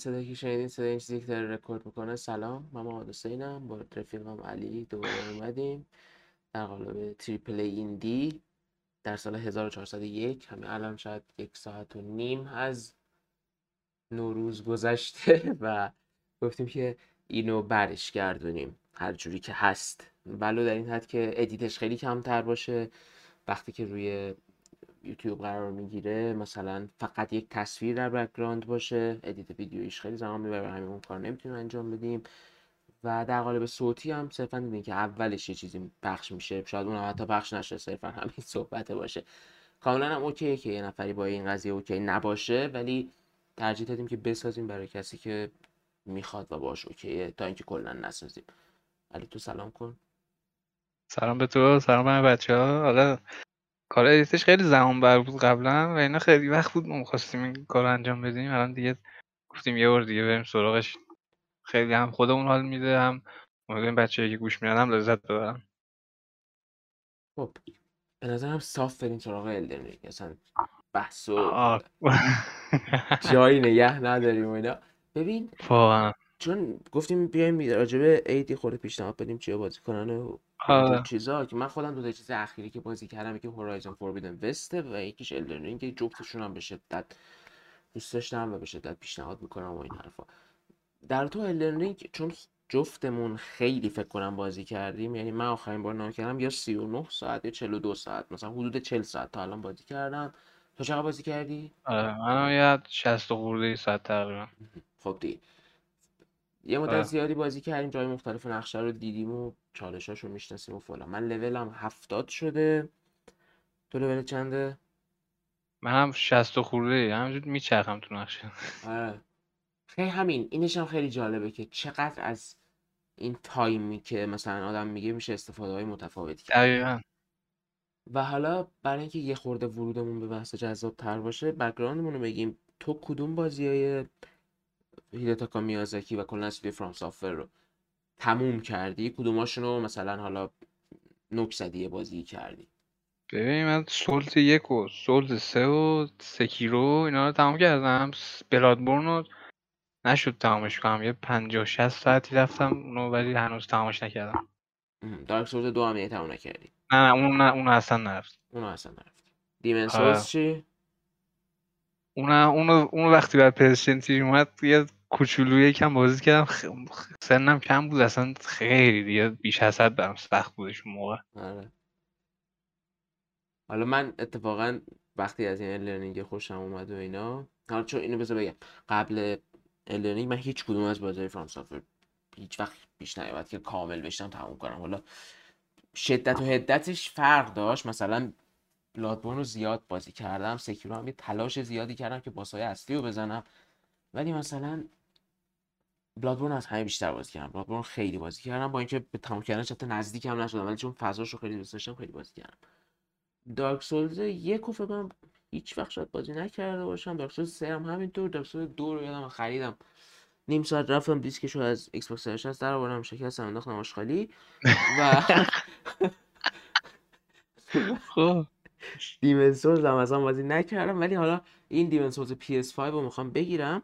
صدایی که شنیدین صدای این چیزی که داره رکورد می‌کنه. سلام من محمد حسینم. با رفیقم علی دوباره اومدیم. در قالب Triple Indie در سال 1401 همین الان شاید یک ساعت و نیم از نوروز گذشته و گفتیم که اینو برش گردونیم. هر جوری که هست. ولو در این حد که edit ش خیلی کمتر باشه. وقتی که روی یوتیوب قرار می‌گیره مثلا فقط یک تصویر در background باشه edit ویدیویش خیلی زمان می‌بره همین اون کار نمی‌تونیم انجام بدیم. و در قالب صوتی هم صرفا دیدین که اولش یه چیزی پخش میشه شاید اون حتی پخش نشه صرفا همین صحبته باشه. کاملا هم okay ه که یه نفری با این قضیه okay نباشه ولی ترجیح دادیم که بسازیم برای کسی که می‌خواد و باش okay ه تا اینکه کلا نسازیم. علی تو سلام کن. سلام به تو سلام به بچه ها حالا کار edit ش خیلی زمان بر بود قبلا و اینا خیلی وقت بود ما می‌خواستیم این کار انجام بدیم. الان دیگه گفتیم یه بار دیگه بریم سراغش. خیلی هم خودمون حال میده هم امیدواریم بچه که گوش میدن هم لذت ببرن. خب به نظرم صاف بریم سراغ Elden Ring اصلا بحث و. جایی نگه نداریم و اینا. ببین واقعا. چون گفتیم بیایم راجبه عیدی یه خورده پیشنهاد بدیم چیا بازی کنن و آره. چیزا که من خودم دو تا چیز اخیری که بازی کردم یکی Horizon Forbidden West ه و یکیش Elden Ring که جفتشون هم به شدت دوست داشتم و به شدت پیشنهاد می‌کنم و این حرفا در تو Elden Ring چون جفتمون خیلی فکر کنم بازی کردیم یعنی من آخرین بار نگاه کردم یا 39 ساعت یا 42 ساعت مثلا حدود 40 ساعت تا الان بازی کردم تو چقدر بازی کردی؟ آره منم یه 60 خورده ساعت تقریبا خب دیگه یه مدت آره. زیادی بازی کردیم جای مختلف نقشه رو دیدیم و چالشاش رو می‌شناسیم و فلان. من لولم هفتاد شده. تو لول چنده؟ منم 60 خورده ای. همینجور میچرخم تو نقشه. آره. خیلی همین. اینش هم خیلی جالبه که چقدر از این تایمی که مثلا آدم میگه میشه استفاده های متفاوتی کرد و حالا برای اینکه یه خورده ورودمون به بحث جذاب تر باشه background مون رو بگیم. تو کدوم بازی های هیدتاکا میازاکی و کلا استودیو FromSoftware رو تموم کردی؟ کدوماشون رو مثلا حالا نوک زدی بازی کردی؟ ببین من Souls یک و Souls سه و Sekiro اینا رو تمام کردم. Bloodborne رو نشد تمامش کنم. یه 50 60 ساعتی رفتم اونو ولی هنوز تمامش نکردم. Dark Souls دو هم یه تموم نکردی؟ نه نه اون نه اون اصلا نرفت. اونو اصلا نرفتی. Demon's آره. Souls چی؟ اون اونو اون وقتی بر پرسیدنت اومد یه کوچولو یکم بازی کردم خ- سنم کم بود اصلا خیلی دیگه بیش از حد برام سخت بودش اون موقع. آره. حالا من اتفاقا وقتی از Elden Ring خوشم اومد و اینا حالا چون اینو بذار بگم قبل Elden Ring من هیچ کدوم از بازی FromSoftware هیچ وقت پیش نیومد که کامل بشینم تموم کنم. حالا شدت و حدتش فرق داشت. مثلا Bloodborne رو زیاد بازی کردم Sekiro هم یه تلاش زیادی کردم که boss ای اصلی رو بزنم. ولی مثلا Bloodborne از همه بیشتر بازی کردم. Bloodborne خیلی بازی کردم. با اینکه به تموم کردنش حتی نزدیک هم نشدم ولی چون فضاش رو خیلی دوست داشتم خیلی بازی کردم. Dark Souls یک رو فکر کنم هیچ وقت شاید بازی نکرده باشم. Dark Souls سه هم همینطور. Dark Souls دو رو یادم خریدم. نیم ساعت رفتم دیسکش رو از Xbox سرش در آوردم شکستم انداختم آشغالی و خب. Demon's Souls هم اصلا بازی نکردم. ولی حالا این Demon's Souls PS5 رو می‌خوام بگیرم.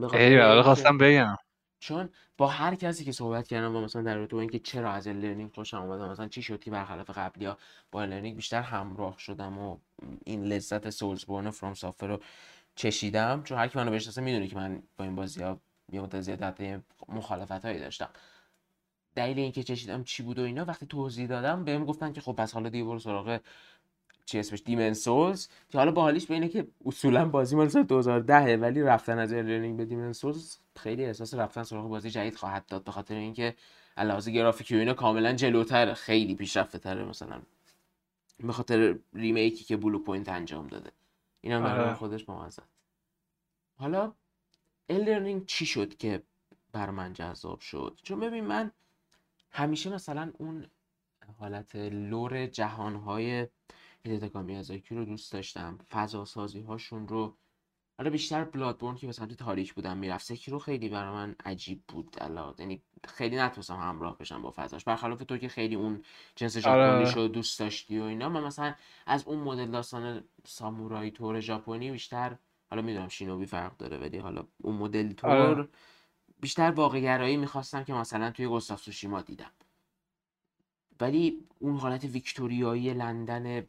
حالا خواستم بگم. چون با هر کسی که صحبت کردم با مثلا در رابطه اینکه چرا از Elden Ring خوشم اومده مثلا چی شد که برخلاف قبلی ها با Elden Ring بیشتر همراه شدم و این لذت Soulsborne FromSoftware رو چشیدم. چون هر کی منو بشناسه می‌دونه که من با این بازی ها یه مدت زیاد مخالفت هایی داشتم. دلیل اینکه چشیدم چی بود و اینا وقتی توضیح دادم بهم گفتن که خب پس حالا دیگه برو سراغ چی اسمش دیمن سولز که حالا باحالیش به اینه که اصولا بازی مال سال 2010 ولی رفتن از لرنینگ به دیمن سولز خیلی احساس رفتن سراغ بازی جدید خواهد داد به خاطر اینکه علاوه گرافیکی و اینا کاملا جلوتره خیلی پیشرفته تره مثلا. به خاطر remake ی که Bluepoint انجام داده. اینم در آره. خودش بامزه حالا Elden Ring چی شد که برا من جذاب شد؟ چون ببین من همیشه مثلا اون حالت lore جهانهای هیدتاکا میازاکی رو دوست داشتم. فضا سازی هاشون رو حالا بیشتر Bloodborne که به سمت تاریک بودم می‌رفت. Sekiro خیلی برای من عجیب بود. حالا یعنی خیلی نتونستم همراه بشم با فضاش. برخلاف تو که خیلی اون جنس آره. ژاپنیشو دوست داشتی و اینا من مثلا از اون مدل داستان سامورایی تور ژاپنی بیشتر حالا می‌دونم شینوبی فرق داره ولی حالا اون مدل آره. تور بیشتر واقع‌گرایی می‌خواستم که مثلا توی گوستاف سوشیما دیدم. ولی اون حالت ویکتوریایی لندن.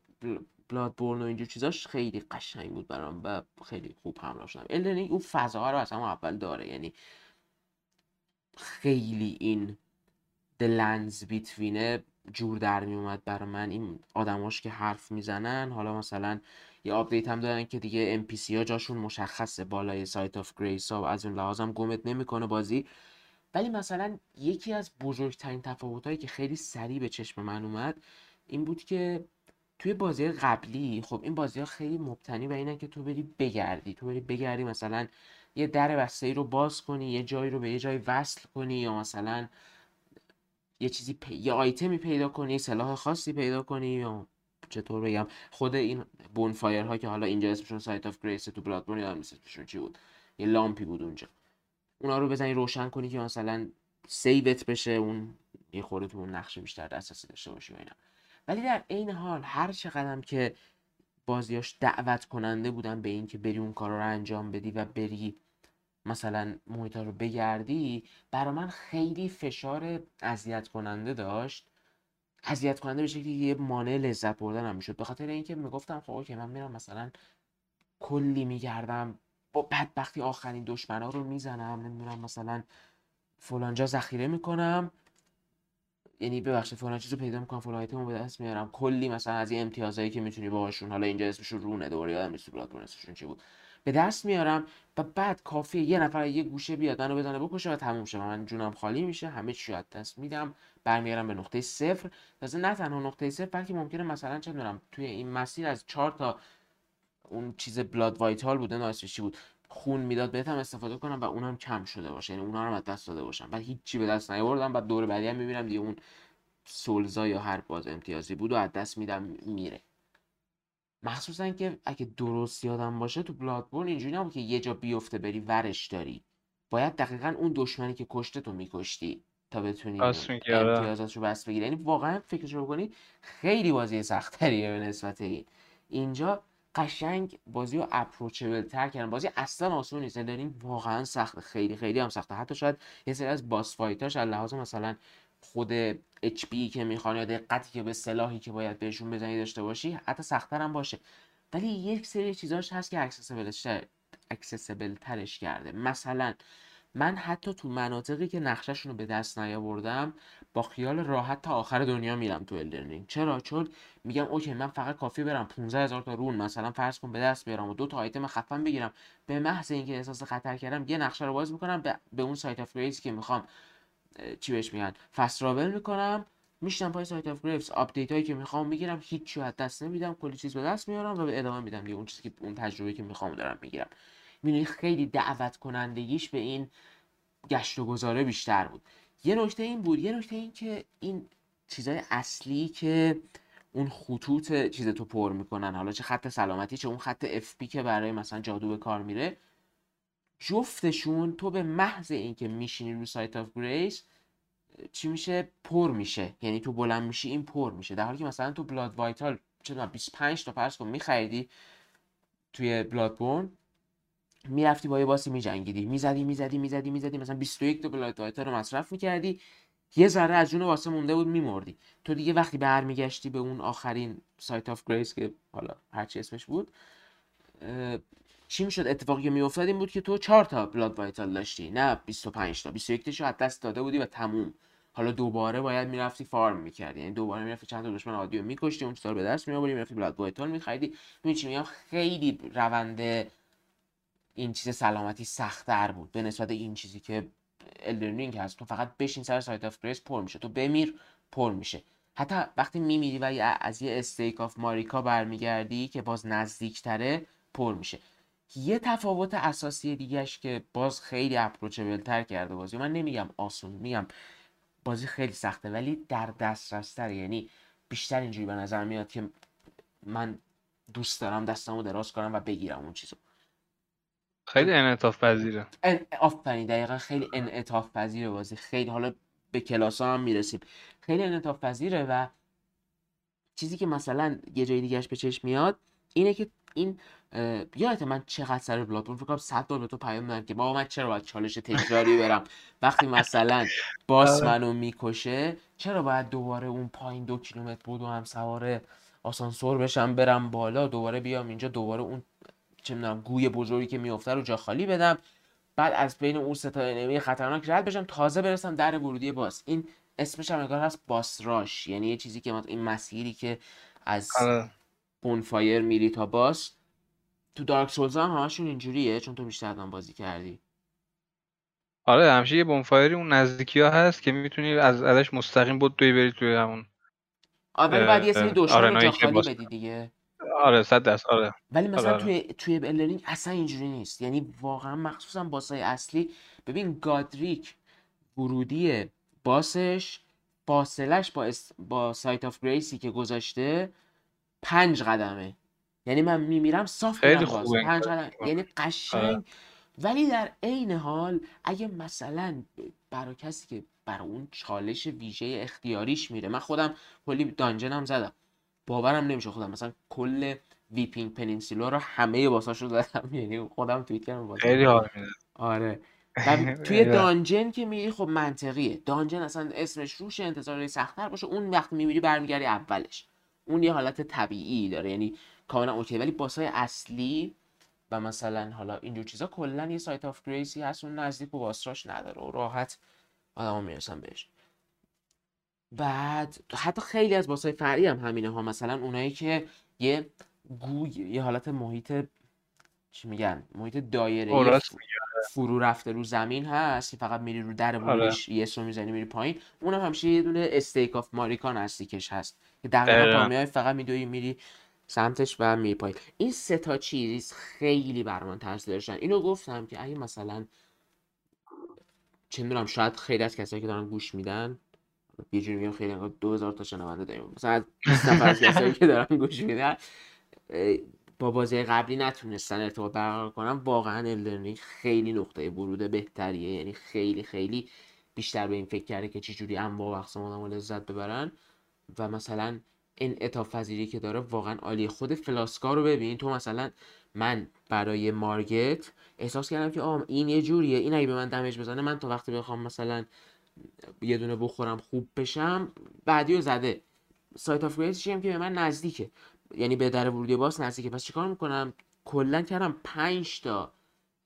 بلادبورن و اینجور چیزاش خیلی قشنگ بود برام و خیلی خوب همراه شدم. الدن اون فضاها رو از همون اول داره. یعنی خیلی این The Lands Between جور در می اومد برای من. این آدماش که حرف می‌زنن حالا مثلا یه update هم دارن که دیگه NPC ها جاشون مشخصه بالای Site of Grace ها و از اون لحاظ هم گمت نمی‌کنه بازی. ولی مثلا یکی از بزرگترین تفاوت که خیلی سریع به چشم من اومد این بود که توی بازی قبلی خب این بازی ها خیلی مبتنی به اینن که تو بری بگردی. تو بری بگردی مثلا یه در بسته رو باز کنی یه جایی رو به یه جایی وصل کنی یا مثلا یه چیزی پی... یه آیتمی پیدا کنی سلاح خاصی پیدا کنی یا چطور بگم خود این bonfire ها که حالا اینجا اسمشون Site of Grace تو Bloodborne یادم نیست اسمشون چی بود. یه لامپی بود اونجا. اونا رو بزنی روشن کنی که مثلا save ت بشه اون یه خورده تو اون نقشه بیشتر دسترسی داشته باشی و اینا. ولی در عین حال هر چقدرم که بازیاش دعوت کننده بودن به این که بری اون کارا رو انجام بدی و بری مثلا محیط رو بگردی برا من خیلی فشار اذیت کننده داشت. اذیت کننده به شکلی یه مانع لذت بردن هم می‌شد. به خاطر اینکه می‌گفتم خب اوکی من میرم مثلا کلی میگردم با بدبختی آخرین دشمنا رو می‌زنم نمی‌دونم مثلا فلانجا ذخیره می‌کنم. یعنی ببخشید فلان چیز رو پیدا می‌کنم فلان آیتم رو به دست میارم. کلی مثلا از این امتیازایی که می‌تونی باهاشون حالا اینجا اسمشون رونه دوباره یادم نیست بلادبورن اسمشون چی بود. به دست میارم و بعد کافیه یه نفر یه گوشه بیاد منو بزنه بکشه و تموم شه. من جونم خالی میشه همه چی از دست میدم. برمیگردم به نقطه صفر. تازه نه تنها نقطه صفر بلکه ممکنه مثلا چه می‌دونم توی این مسیر از چهار تا اون چیز بلاد وایتال بوده ناسفشی بود؟ خون می‌داد بهت هم استفاده کنم و اونم کم شده باشه. یعنی اونا رو از دست داده باشم. بعد هیچی به دست نیاوردم. بعد دور بعدی هم می‌بینم دیگه اون سولزا یا هر باز امتیازی بود و از دست میدم میره. مخصوصا که اگه درست یادم باشه تو بلادبورن اینجوری نبود که یه جا بیفته بری ورش داری. باید دقیقا اون دشمنی که کشته تو میکشتی تا بتونی آره. امتیازات رو بس بگیری. یعنی واقعا فکرش رو بکنی خیلی بازی سختتریه به نسبت این. اینجا قشنگ بازی رو اپروچبل تر کردن. بازی اصلا آسون نیست. داریم واقعا سخته. خیلی خیلی هم سخته. حتی شاید یه سری از باس فایتاش از لحاظ مثلا خود HP که می‌خوان یا دقتی که به سلاحی که باید بهشون بزنی داشته باشی حتی سختتر هم باشه. ولی یک سری چیزاش هست که accessible ش accessible ترش کرده. مثلا من حتی تو مناطقی که نقشهشون رو به دست نیاوردم با خیال راحت تا آخر دنیا میرم تو Elden Ring چرا؟ چون میگم okay من فقط کافی برم 15 هزار تا rune مثلا فرض کن به دست بیارم و دو تا آیتم خفن بگیرم. به محض اینکه احساس خطر کردم یه نقشه رو باز می‌کنم به, به اون Site of Grace که می‌خوام چی بهش میگن fast travel می‌کنم میشینم پای Site of Grace آپدیت هایی که می‌خوام می‌گیرم هیچ از دست نمیدم کلی چیز به دست میارم و به ادامه میدم. دیگه اون چیزی که اون تجربه که می‌خوام دارم می‌گیرم. می‌دونی خیلی دعوت کنندگیش به این گشت و گذاره بیشتر بود. یه نکته این بود یه نکته این که این چیزای اصلی که اون خطوط چیز تو پر می‌کنن حالا چه خط سلامتی چه اون خط FP که برای مثلا جادو به کار میره جفتشون تو به محض اینکه میشینی رو Site of Grace چی میشه؟ پر میشه. یعنی تو بلند میشی این پر میشه. در حالی که مثلا تو Blood Vial چه 25 تا فرض کن میخریدی توی Bloodborne می‌رفتی با یه boss ی میجنگیدی. می‌زدی می‌زدی می‌زدی می‌زدی. مثلا 21 تا Blood Vial رو مصرف می‌کردی. یه ذره از جون واسه مونده بود میمردی. تو دیگه وقتی برمیگشتی به اون آخرین Site of Grace که حالا هرچی اسمش بود چی می‌شد؟ اتفاقی که میافتاد این بود که تو 4 تا Blood Vial داشتی. نه 25 تا. 21 تاشو از دست داده بودی و تموم. حالا دوباره باید می‌رفتی farm می‌کردی. یعنی دوباره می‌رفتی چند تا دشمن عادی رو میکشتی اون چیزا رو به دست میآوردی می‌رفتی Blood Vial میخریدی. میگم؟ خیلی روند این چیز سلامتی سختتر بود به نسبت این چیزی که Elden Ring هست. تو فقط بشین سر Site of Grace پر میشه. تو بمیر پر میشه. حتی وقتی میمیری و از یه Stake of Marika برمیگردی که باز نزدیکتره پر میشه. یه تفاوت اساسی دیگهش که باز خیلی اپروچبل تر کرده بازی. من نمیگم آسون میگم بازی خیلی سخته ولی در دسترس تر یعنی بیشتر اینجوری به نظر میاد که من دوست دارم دستمو دراز کنم و بگیرم اون چیزو. خیلی انعطاف پذیره. ان- آفرین دقیقا خیلی انعطاف پذیره بازی. خیلی حالا به کلاس هم می‌رسیم. خیلی انعطاف پذیره و چیزی که مثلا یه جای دیگهش به چشم میاد اینه که این یادت من چقدر سر بلاتون فکر کنم 100 بار به تو پیام دادم که بابا من چرا باید چالش تکراری برم؟ وقتی مثلا باس آره. منو می‌کشه چرا باید دوباره اون پایین دو کیلومتر بودو هم سوار آسانسور بشم برم بالا دوباره بیام اینجا دوباره اون چه می‌دونم گوی بزرگی که میفته رو جا خالی بدم. بعد از بین اون سه تا انمی خطرناک رد بشم تازه برسم در ورودی باس این اسمش هم انگار هست باس راش یعنی یه چیزی که مثلا این مسیری که از آره. بونفایر میری تا باس تو دارک سولز هم همشون اینجوریه چون تو بیشتر هم بازی کردی. آره همیشه یه بونفایری اون نزدیکی ها هست که می‌تونی از ازش مستقیم بود دوی بری توی همون ولی بعد یه سری دشمن رو جا خالی بدی دیگه. آره صد درصد آره. ولی مثلا آره. توی توی الرینگ اصلا اینجوری نیست. یعنی واقعا مخصوصا باسای اصلی. ببین Godrick ورودی boss ش فاصلش با اس... با Site of Grace ی که گذاشته پنج قدمه. یعنی من میمیرم صاف خیلی خوبه پنج. قدم. یعنی قشنگ. ولی در عین حال اگه مثلا برای کسی که برای اون چالش ویژه اختیاریش میره من خودم کلی dungeon م زدم. باورم نمیشه خودم. مثلا کل Weeping Peninsula رو همه boss اشو زدم. یعنی خودم توییت کردم خیلی حال میده. آره. توی. dungeon که میری خب منطقیه. dungeon اصلا اسمش روشه انتظار سختتر باشه. اون وقتی میمیری برمیگردی اولش. اون یه حالت طبیعی داره. یعنی کاملا okay. ولی boss ای اصلی و مثلا حالا اینجور چیزا کلا یه Site of Grace ی هست. اون نزدیک و باسراش نداره و راحت آدما می‌رسن بهش. بعد حتی خیلی از boss ای فرعی هم همینه ها. مثلا اونایی که یه گوی یه حالت محیط چی میگن؟ محیط دایره فرو رفته رو زمین هست که فقط میری رو در آره. ورودش یه رو می‌زنی میری پایین. اونم همیشه یه دونه استیک آف ماریکان هستیکش هست. که دقیقا دقیقاً. تا میای فقط میدوی میری سمتش و میری پایین. این سه تا چیز خیلی بر من تاثیر داشتن. اینو گفتم که اگه مثلا چه می‌دونم شاید خیلی از کسایی که دارن گوش میدن یه جوری میگم خیلی انگار 2000 تا شنونده داریم. مثلا از 20 نفر از کسایی که دارن گوش میدن با بازی قبلی نتونستن ارتباط برقرار کنن. واقعا الدرنینگ خیلی نقطه ورود بهتریه. یعنی خیلی خیلی بیشتر به این فکر کرده که چجوری انواع و اقسام آدم لذت ببرن. و مثلا انعطاف پذیری که داره واقعا عالیه خود فلاسکا رو ببین. تو مثلا من برای مارگت احساس کردم که آم این یه جوریه. این اگه به من دمج بزنه من تا وقتی بخوام مثلا یه دونه بخورم خوب بشم. بعدی رو زده Site of Grace ش که به من نزدیکه. یعنی به در ورودی boss نزدیکه. پس چیکار می‌کنم؟ کلا کردم 5 تا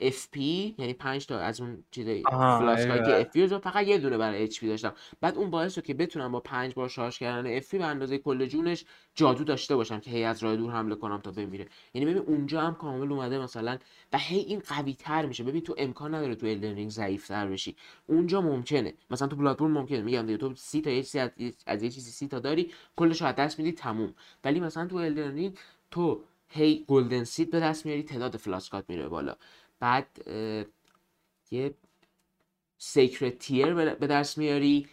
FP یعنی 5 تا از اون چیزای ایوه. که FP رو فقط یه دونه برای HP داشتم. بعد اون باعث شد که بتونم با 5 بار شارژ کردن FP به اندازه کل جونش جادو داشته باشم که هی از راه دور حمله کنم تا بمیره. یعنی ببین اونجا هم کامل اومده مثلا و هی این قوی تر میشه. ببین تو امکان نداره تو Elden Ring ضعیف تر بشی. اونجا ممکنه. مثلا تو Bloodborne ممکنه. میگم دیگه تو سی تا یه چیزی از, یه چیزی سی تا داری کلش رو از دست میدی تموم. ولی مثلا تو Elden Ring تو هی Golden Seed به دست میاری تعداد flask ات میره بالا. بعد یه Sacred Tear به دست میاری.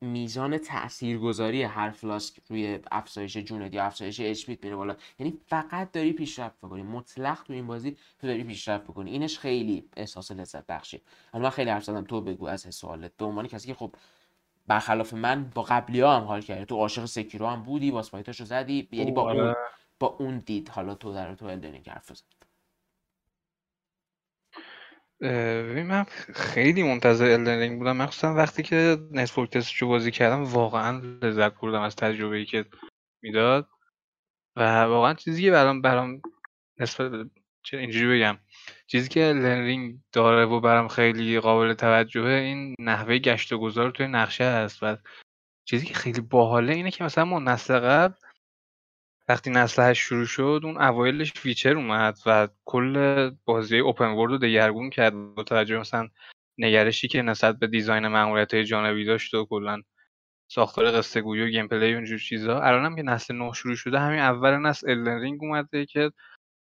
میزان تاثیرگذاری هر flask روی افزایش جونت یا افزایش اچ میره بالا. یعنی فقط داری پیشرفت بکنی مطلق تو این بازی تو داری پیشرفت بکنی اینش خیلی احساس لذت بخشه حالا من خیلی حرف زدم. تو بگو از حس حالت. به عنوان کسی که خب برخلاف من با قبلی ها هم حال کردی تو عاشق Sekiro هم بودی با رو زدی. یعنی با آره. اون با اون دید. حالا تو در تو Elden Ring حرف ببین من خیلی منتظر Elden بودم. مخصوصا وقتی که network test شو بازی کردم واقعا لذت بردم از تجربه ای که می‌داد. و واقعا چیزی که برام برام نسبت چه اینجوری بگم؟ چیزی که Elden Ring داره و برام خیلی قابل توجهه این نحوه گشت و گذار توی نقشه است. و چیزی که خیلی باحاله اینه که مثلا ما قبل وقتی نسل شروع شد اون اوایلش Witcher اومد و کل بازی open world رو دگرگون کرد با توجه مثلا نگرشی که نسبت به design ماموریت جانبی داشت و کلا ساختار قصه گویی و gameplay و اینجور چیزا. الانم که نسل نه شروع شده همین اول نسل Elden Ring اومده که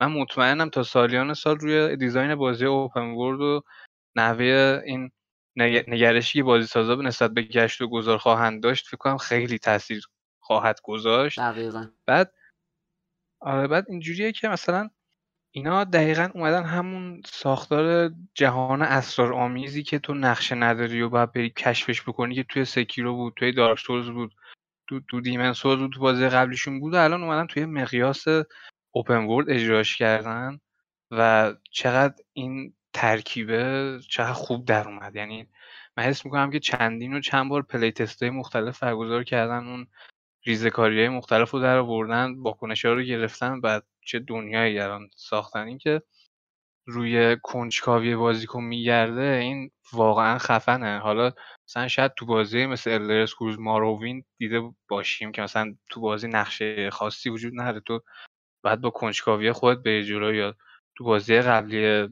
من مطمئنم تا سالیان سال روی design بازی open world و نحوه این نگ- نگرشی که بازی سازا به نسبت به گشت و گذار خواهند داشت فکر کنم خیلی تاثیر خواهد گذاشت. دقیقا. بعد آره بعد اینجوریه که مثلا اینا دقیقا اومدن همون ساختار جهان اسرارآمیزی که تو نقشه نداری و باید بری کشفش بکنی که توی سکیرو بود توی دارک بود تو دو دیمن بود تو بازی قبلیشون بود و الان اومدن توی مقیاس اوپن ورلد اجراش کردن و چقدر این ترکیبه چقدر خوب در اومد. یعنی من حس می‌کنم که چندین و چند بار play های مختلف برگزار کردن اون ریزکاری های مختلف رو در آوردن واکنش ها رو گرفتن بعد چه دنیایی الان ساختن. این که روی کنجکاوی بازیکن میگرده این واقعا خفنه. حالا مثلا شاید تو بازی مثل Elder Scrolls Morrowind دیده باشیم که مثلا تو بازی نقشه خاصی وجود نداره. تو بعد با کنجکاوی خودت بری جلو یا تو بازی قبلی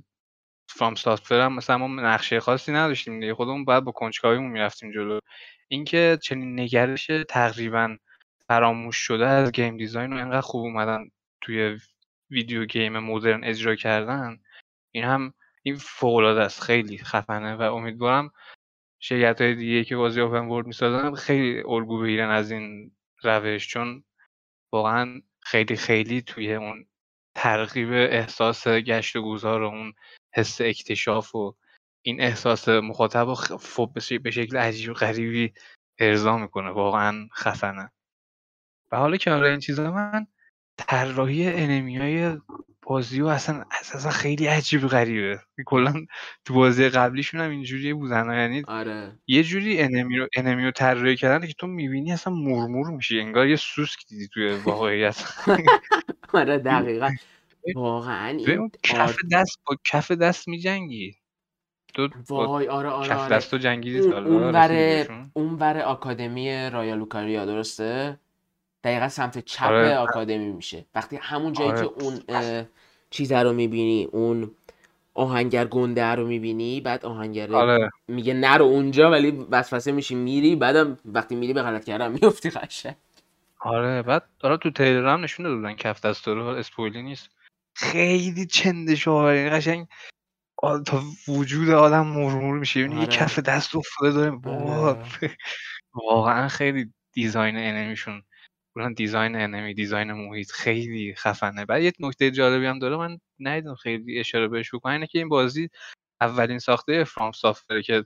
FromSoftware هم مثلا ما نقشه خاصی نداشتیم دیگه. خودمون باید با کنجکاویمون می‌رفتیم جلو. اینکه چنین نگرش تقریبا فراموش شده از game design رو انقدر خوب اومدن توی video game مدرن اجرا کردن این هم این فوق است. خیلی خفنه و امیدوارم شرکت های دیگه که بازی open world می‌سازن خیلی الگو بگیرن از این روش چون واقعا خیلی خیلی توی اون ترغیب احساس گشت و گذار و اون حس اکتشاف و این احساس مخاطب رو به شکل عجیب غریبی ارضا می‌کنه. واقعا خفنه. و حالا که این چیزا من طراحی های بازی و اصلا اصلا خیلی عجیب غریبه. کلا تو بازی قبلیشون هم اینجوری بودن. یعنی آره. یه جوری enemy رو enemy رو طراحی کردن که تو می‌بینی اصلا مورمور میشی. انگار یه سوسک دیدی توی واقعیت. آره دقیقا. واقعا کف دست با کف دست میجنگی. تو وای آره آره کف آره. دست تو جنگیدی اون بره اون بره آکادمی رایال لوکاریا درسته؟ دقیقا سمت چپ آره. آکادمی میشه وقتی همون جایی آره. که اون چیزه رو می‌بینی اون آهنگر گنده رو می‌بینی بعد آهنگر آره. میگه نرو اونجا ولی وسوسه میشی میری بعدم وقتی میری به غلط کردن میفتی قشنگ آره بعد آره تو تریلرم نشون دادن کف دست رو spoil ی نیست خیلی چندش‌آوره قشنگ تا وجود آدم مورمور میشه یعنی آره. یه کف دست افتاده داره آره. واقعا خیلی design enemy شون کلا design enemy design محیط خیلی خفنه. بعد یه نکته جالبی هم داره من ندیدم خیلی اشاره بهش بکنم اینه که این بازی اولین ساخته FromSoftware ه که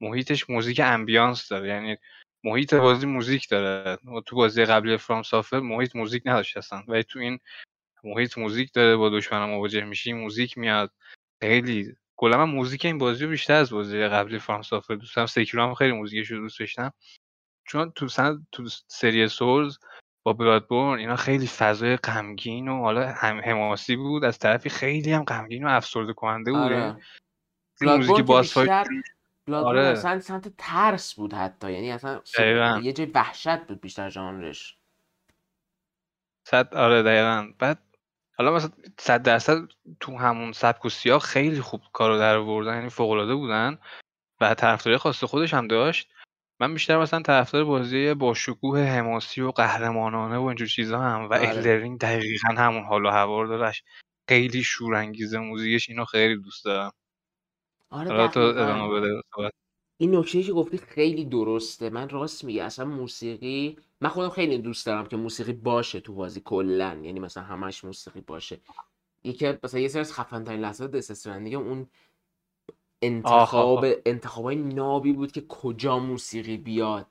محیطش موزیک ambience داره یعنی محیط بازی موزیک داره. تو بازی قبلی FromSoftware محیط موزیک نداشت اصلا. ولی تو این محیط موزیک داره با دشمن مواجه میشی موزیک میاد. خیلی کلا من موزیک این بازی بیشتر از بازی قبلی FromSoftware دوستم Sekiro خیلی موزیکش رو دوست داشتم. چون تو سن تو سری Souls با Bloodborne اینا خیلی فضای غمگین و حالا هم حماسی بود. از طرفی خیلی هم غمگین و افسرده کننده بود. آره. موزیک باس بیشتر... آره. اصلا سمت ترس بود حتی. یعنی اصلا یه جای وحشت بود بیشتر ژانرش. صد آره دقیقا. بعد حالا مثلا صد درصد تو همون سبک و سیاق خیلی خوب کارو در آوردن. یعنی فوق العاده بودن. و طرفداری خاص خودش هم داشت. من بیشتر مثلا طرفدار بازی با شکوه حماسی و قهرمانانه و اینجور چیزا هم و آره. دقیقا همون حال و هوا دارش خیلی شورانگیزه موزیکش اینو خیلی دوست دارم. آره تو ادامه بده این نکته که گفتی خیلی درسته. من راست میگه اصلا موسیقی من خودم خیلی دوست دارم که موسیقی باشه تو بازی کلا. یعنی مثلا همش موسیقی باشه. یکی مثلا یه سری از خفن ترین لحظات دست اون انتخاب انتخاب های نابی بود که کجا موسیقی بیاد.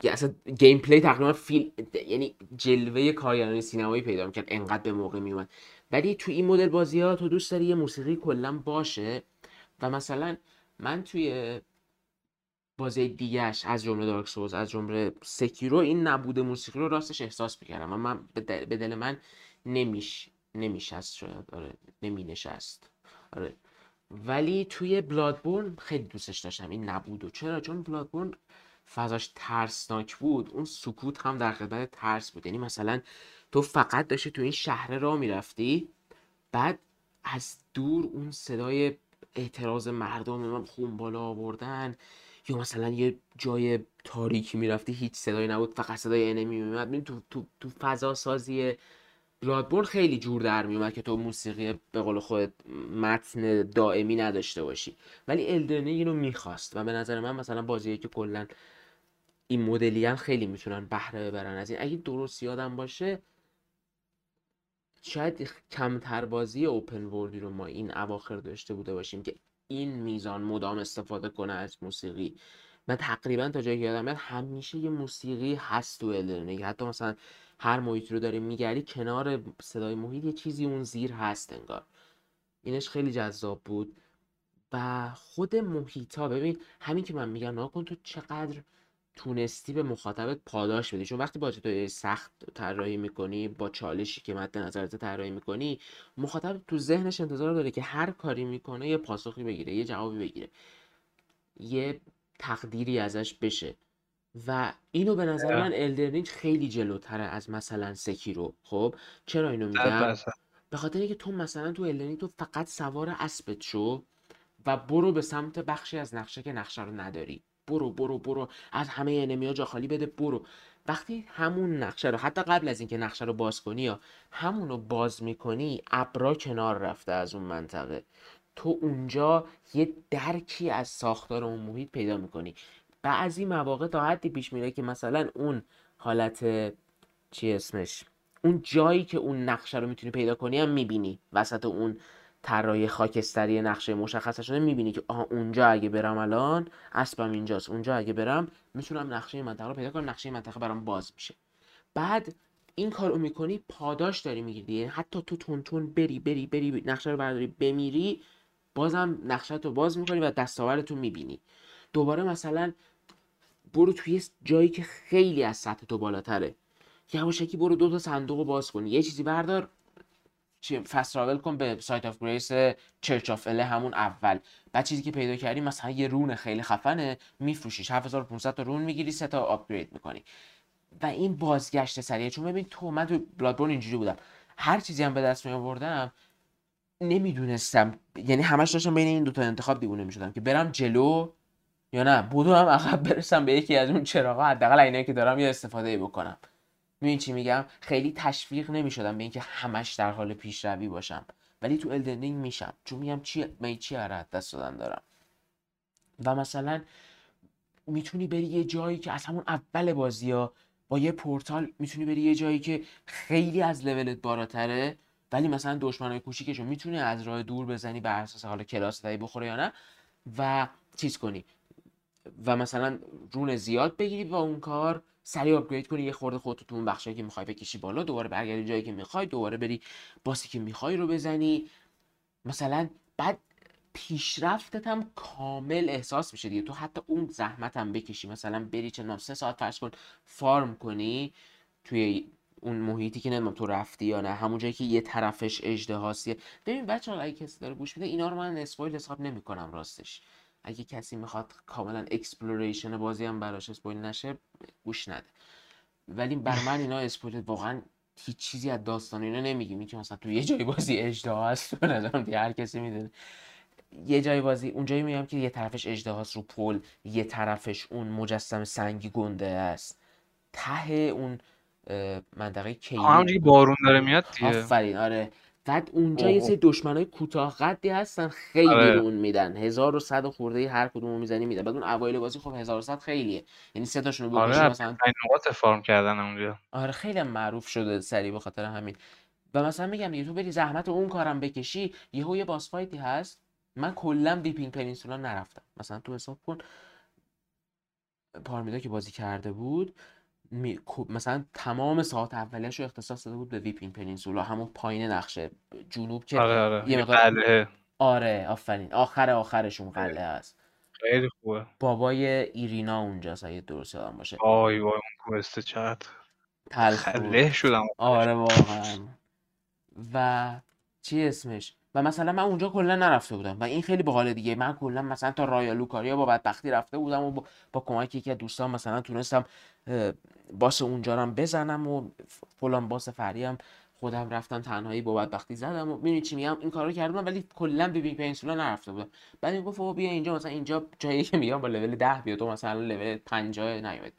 که اصلا gameplay تقریبا فیل یعنی جلوه کارگردانی سینمایی پیدا می‌کرد. انقدر به موقع میومد ولی تو این مدل بازی ها تو دوست داری یه موسیقی کلا باشه و مثلا من توی بازی دیگهش از جمله Dark Souls از جمله Sekiro این نبوده موسیقی رو راستش احساس می‌کردم. و من به دل من نمیش نمیشست شاید. آره نمی نشست آره. ولی توی Bloodborne خیلی دوستش داشتم. این نبود و چرا؟ چون Bloodborne فضاش ترسناک بود. اون سکوت هم در خدمت ترس بود. یعنی مثلا تو فقط داشتی تو این شهر را می‌رفتی بعد از دور اون صدای اعتراض مردم خون بالا آوردن یا مثلا یه جای تاریکی می‌رفتی هیچ صدایی نبود فقط صدای انمی میومد تو تو تو فضا سازی بلادبورن خیلی جور در میومد که تو موسیقی به قول خود متن دائمی نداشته باشی. ولی الدرنه اینو می‌خواست و به نظر من مثلا بازیه که کلا این مدلی خیلی می‌تونن بهره ببرن. از این اگه درست یادم باشه شاید کمتر بازی اوپن وردی رو ما این اواخر داشته بوده باشیم که این میزان مدام استفاده کنه از موسیقی. من تقریبا تا جایی که یادم میاد همیشه یه موسیقی هست تو الدرنگ حتی مثلا هر محیطی رو داری میگردی کنار صدای محیط یه چیزی اون زیر هست انگار. اینش خیلی جذاب بود. و خود محیطا ببین همین که من میگم ناکن تو چقدر تونستی به مخاطبت پاداش بدی. چون وقتی بازی تو سخت طراحی می‌کنی با چالشی که مد نظرت طراحی می‌کنی مخاطب تو ذهنش انتظار داره که هر کاری می‌کنه یه پاسخی بگیره یه جوابی بگیره. یه تقدیری ازش بشه. و اینو به نظر من الدرینج خیلی جلوتره از مثلا سکیرو خب؟ چرا اینو میگم؟ به خاطر اینکه تو مثلا تو الدرینج تو فقط سوار اسبت شو و برو به سمت بخشی از نقشه که نقشه رو نداری. برو برو برو. از همه انمیا جا خالی بده برو. وقتی همون نقشه رو حتی قبل از اینکه نقشه رو باز کنی یا همون رو باز می‌کنی ابرا کنار رفته از اون منطقه. تو اونجا یه درکی از ساختار اون محیط پیدا می‌کنی. بعضی مواقع تا حدی پیش میره که مثلا اون حالت چی اسمش اون جایی که اون نقشه رو می‌تونی پیدا کنی هم می‌بینی. وسط اون طراحی خاکستری نقشه مشخص شده می‌بینی که آها اونجا اگه برم الان اسبم اینجاست اونجا اگه برم می‌تونم نقشه منطقه رو پیدا کنم نقشه منطقه برام باز میشه. بعد این کار رو می‌کنی پاداش داری می‌گیری. یعنی حتی تو تون تون بری بری بری نقشه رو برداری بمیری بازم نقشه رو باز می‌کنی و دستاورتو می‌بینی. دوباره مثلا برو توی جایی که خیلی از سطح تو بالاتره. یواشکی برو دو تا صندوق باز کنی. یه چیزی بردار. fast travel کن به Site of Grace Church of Elleh همون اول. بعد چیزی که پیدا کردی مثلا یه rune خیلی خفنه میفروشیش. 7500 تا rune می‌گیری سه تا upgrade می‌کنی. و این بازگشت سریع. چون ببین تو من تو Bloodborne اینجوری بودم. هر چیزی هم به دست می آوردم نمی‌دونستم. یعنی همش داشتم بین این دوتا انتخاب دیوونه می‌شدم که برم جلو یا نه؟ بدونم عقب برسم به یکی از اون چراغا. حداقل اینایی که دارم یه استفاده بکنم. می‌بینی چی میگم؟ خیلی تشویق نمی‌شدم به اینکه همش در حال پیشروی باشم. ولی تو الدنینگ میشم. چون میگم چی می چی دست دادن دارم. و مثلا می‌تونی بری یه جایی که از همون اول بازی ها با یه پورتال می‌تونی بری یه جایی که خیلی از لولت بالاتره ولی مثلا دشمنای کوچیکشو می‌تونی از راه دور بزنی بر اساس حالا کلاس دهی بخوره یا نه و چیز کنی. و مثلا رون زیاد بگیری با اون کار سریع آپگرید کنی یه خورده خودتو تو اون بخشایی که می‌خوای بکشی بالا دوباره برگردی جایی که می‌خوای دوباره بری باسی که می‌خوای رو بزنی. مثلا بعد پیشرفتت هم کامل احساس میشه دیگه. تو حتی اون زحمت هم بکشی. مثلا بری چندم سه ساعت فرض کن فارم کنی توی اون محیطی که نمی‌دونم تو رفتی یا نه همون جایی که یه طرفش اژدهاست ببین بچه اگه کسی داره گوش میده اینا رو من spoil حساب نمی‌کنم راستش. اگه کسی می‌خواد کاملا exploration بازی هم براش spoil نشه گوش نده. ولی بر من اینا spoil واقعا هیچ چیزی از داستان اینا نمیگیم. که مثلا تو یه جای بازی اژدها هست به نظرم هر کسی می‌دونه. یه جای بازی اونجایی میگم که یه طرفش اژدهاست رو پل یه طرفش اون مجسم سنگی گنده است. ته اون منطقه کیلی همونجوری بارون داره میاد دیگه. آفرین آره. بعد اونجا یه سری دشمنای کوتاه قدی هستن خیلی آره. رون میدن. 1100 خورده هر کدومو می‌زنی میده بعد اون اوایل بازی خب 1100 خیلیه. یعنی سه تاشونو بکشی آره مثلا نقاط فارم کردن اونجا. آره خیلی معروف شده سری به خاطر همین. و مثلا میگم دیگه تو بری زحمت اون کارم بکشی یهو یه باس فایتی هست. من کلا Weeping Peninsula نرفتم. مثلا تو حساب کن. پارمیدا که بازی کرده بود می... مثلا تمام ساعت اولیش رو اختصاص داده بود به Weeping Peninsula همون پایین نقشه جنوب که آره آره. یه مقدار... آره آفرین. آخر آخرشون قلعه هست خیلی خوبه. بابای ایرینا اونجاست اگه درست یادم باشه. آی وای اون quest چت خله شدم. آره واقعا. و چی اسمش؟ و مثلا من اونجا کلا نرفته بودم و این خیلی باحال دیگه. من کلا مثلا تا رایا لوکاریا با بدبختی رفته بودم و با, با کمک یکی از دوستان مثلا تونستم باس اونجا رو بزنم و فلان باس فریم خودم رفتم تنهایی با بدبختی زدم و می‌بینی چی میگم؟ این کارو کردم ولی کلا به بی پنسولا نرفته بودم. بعد این گفت بیا اینجا مثلا اینجا جایی که میگم با لول 10 بیا تو مثلا لول 50 نیومد.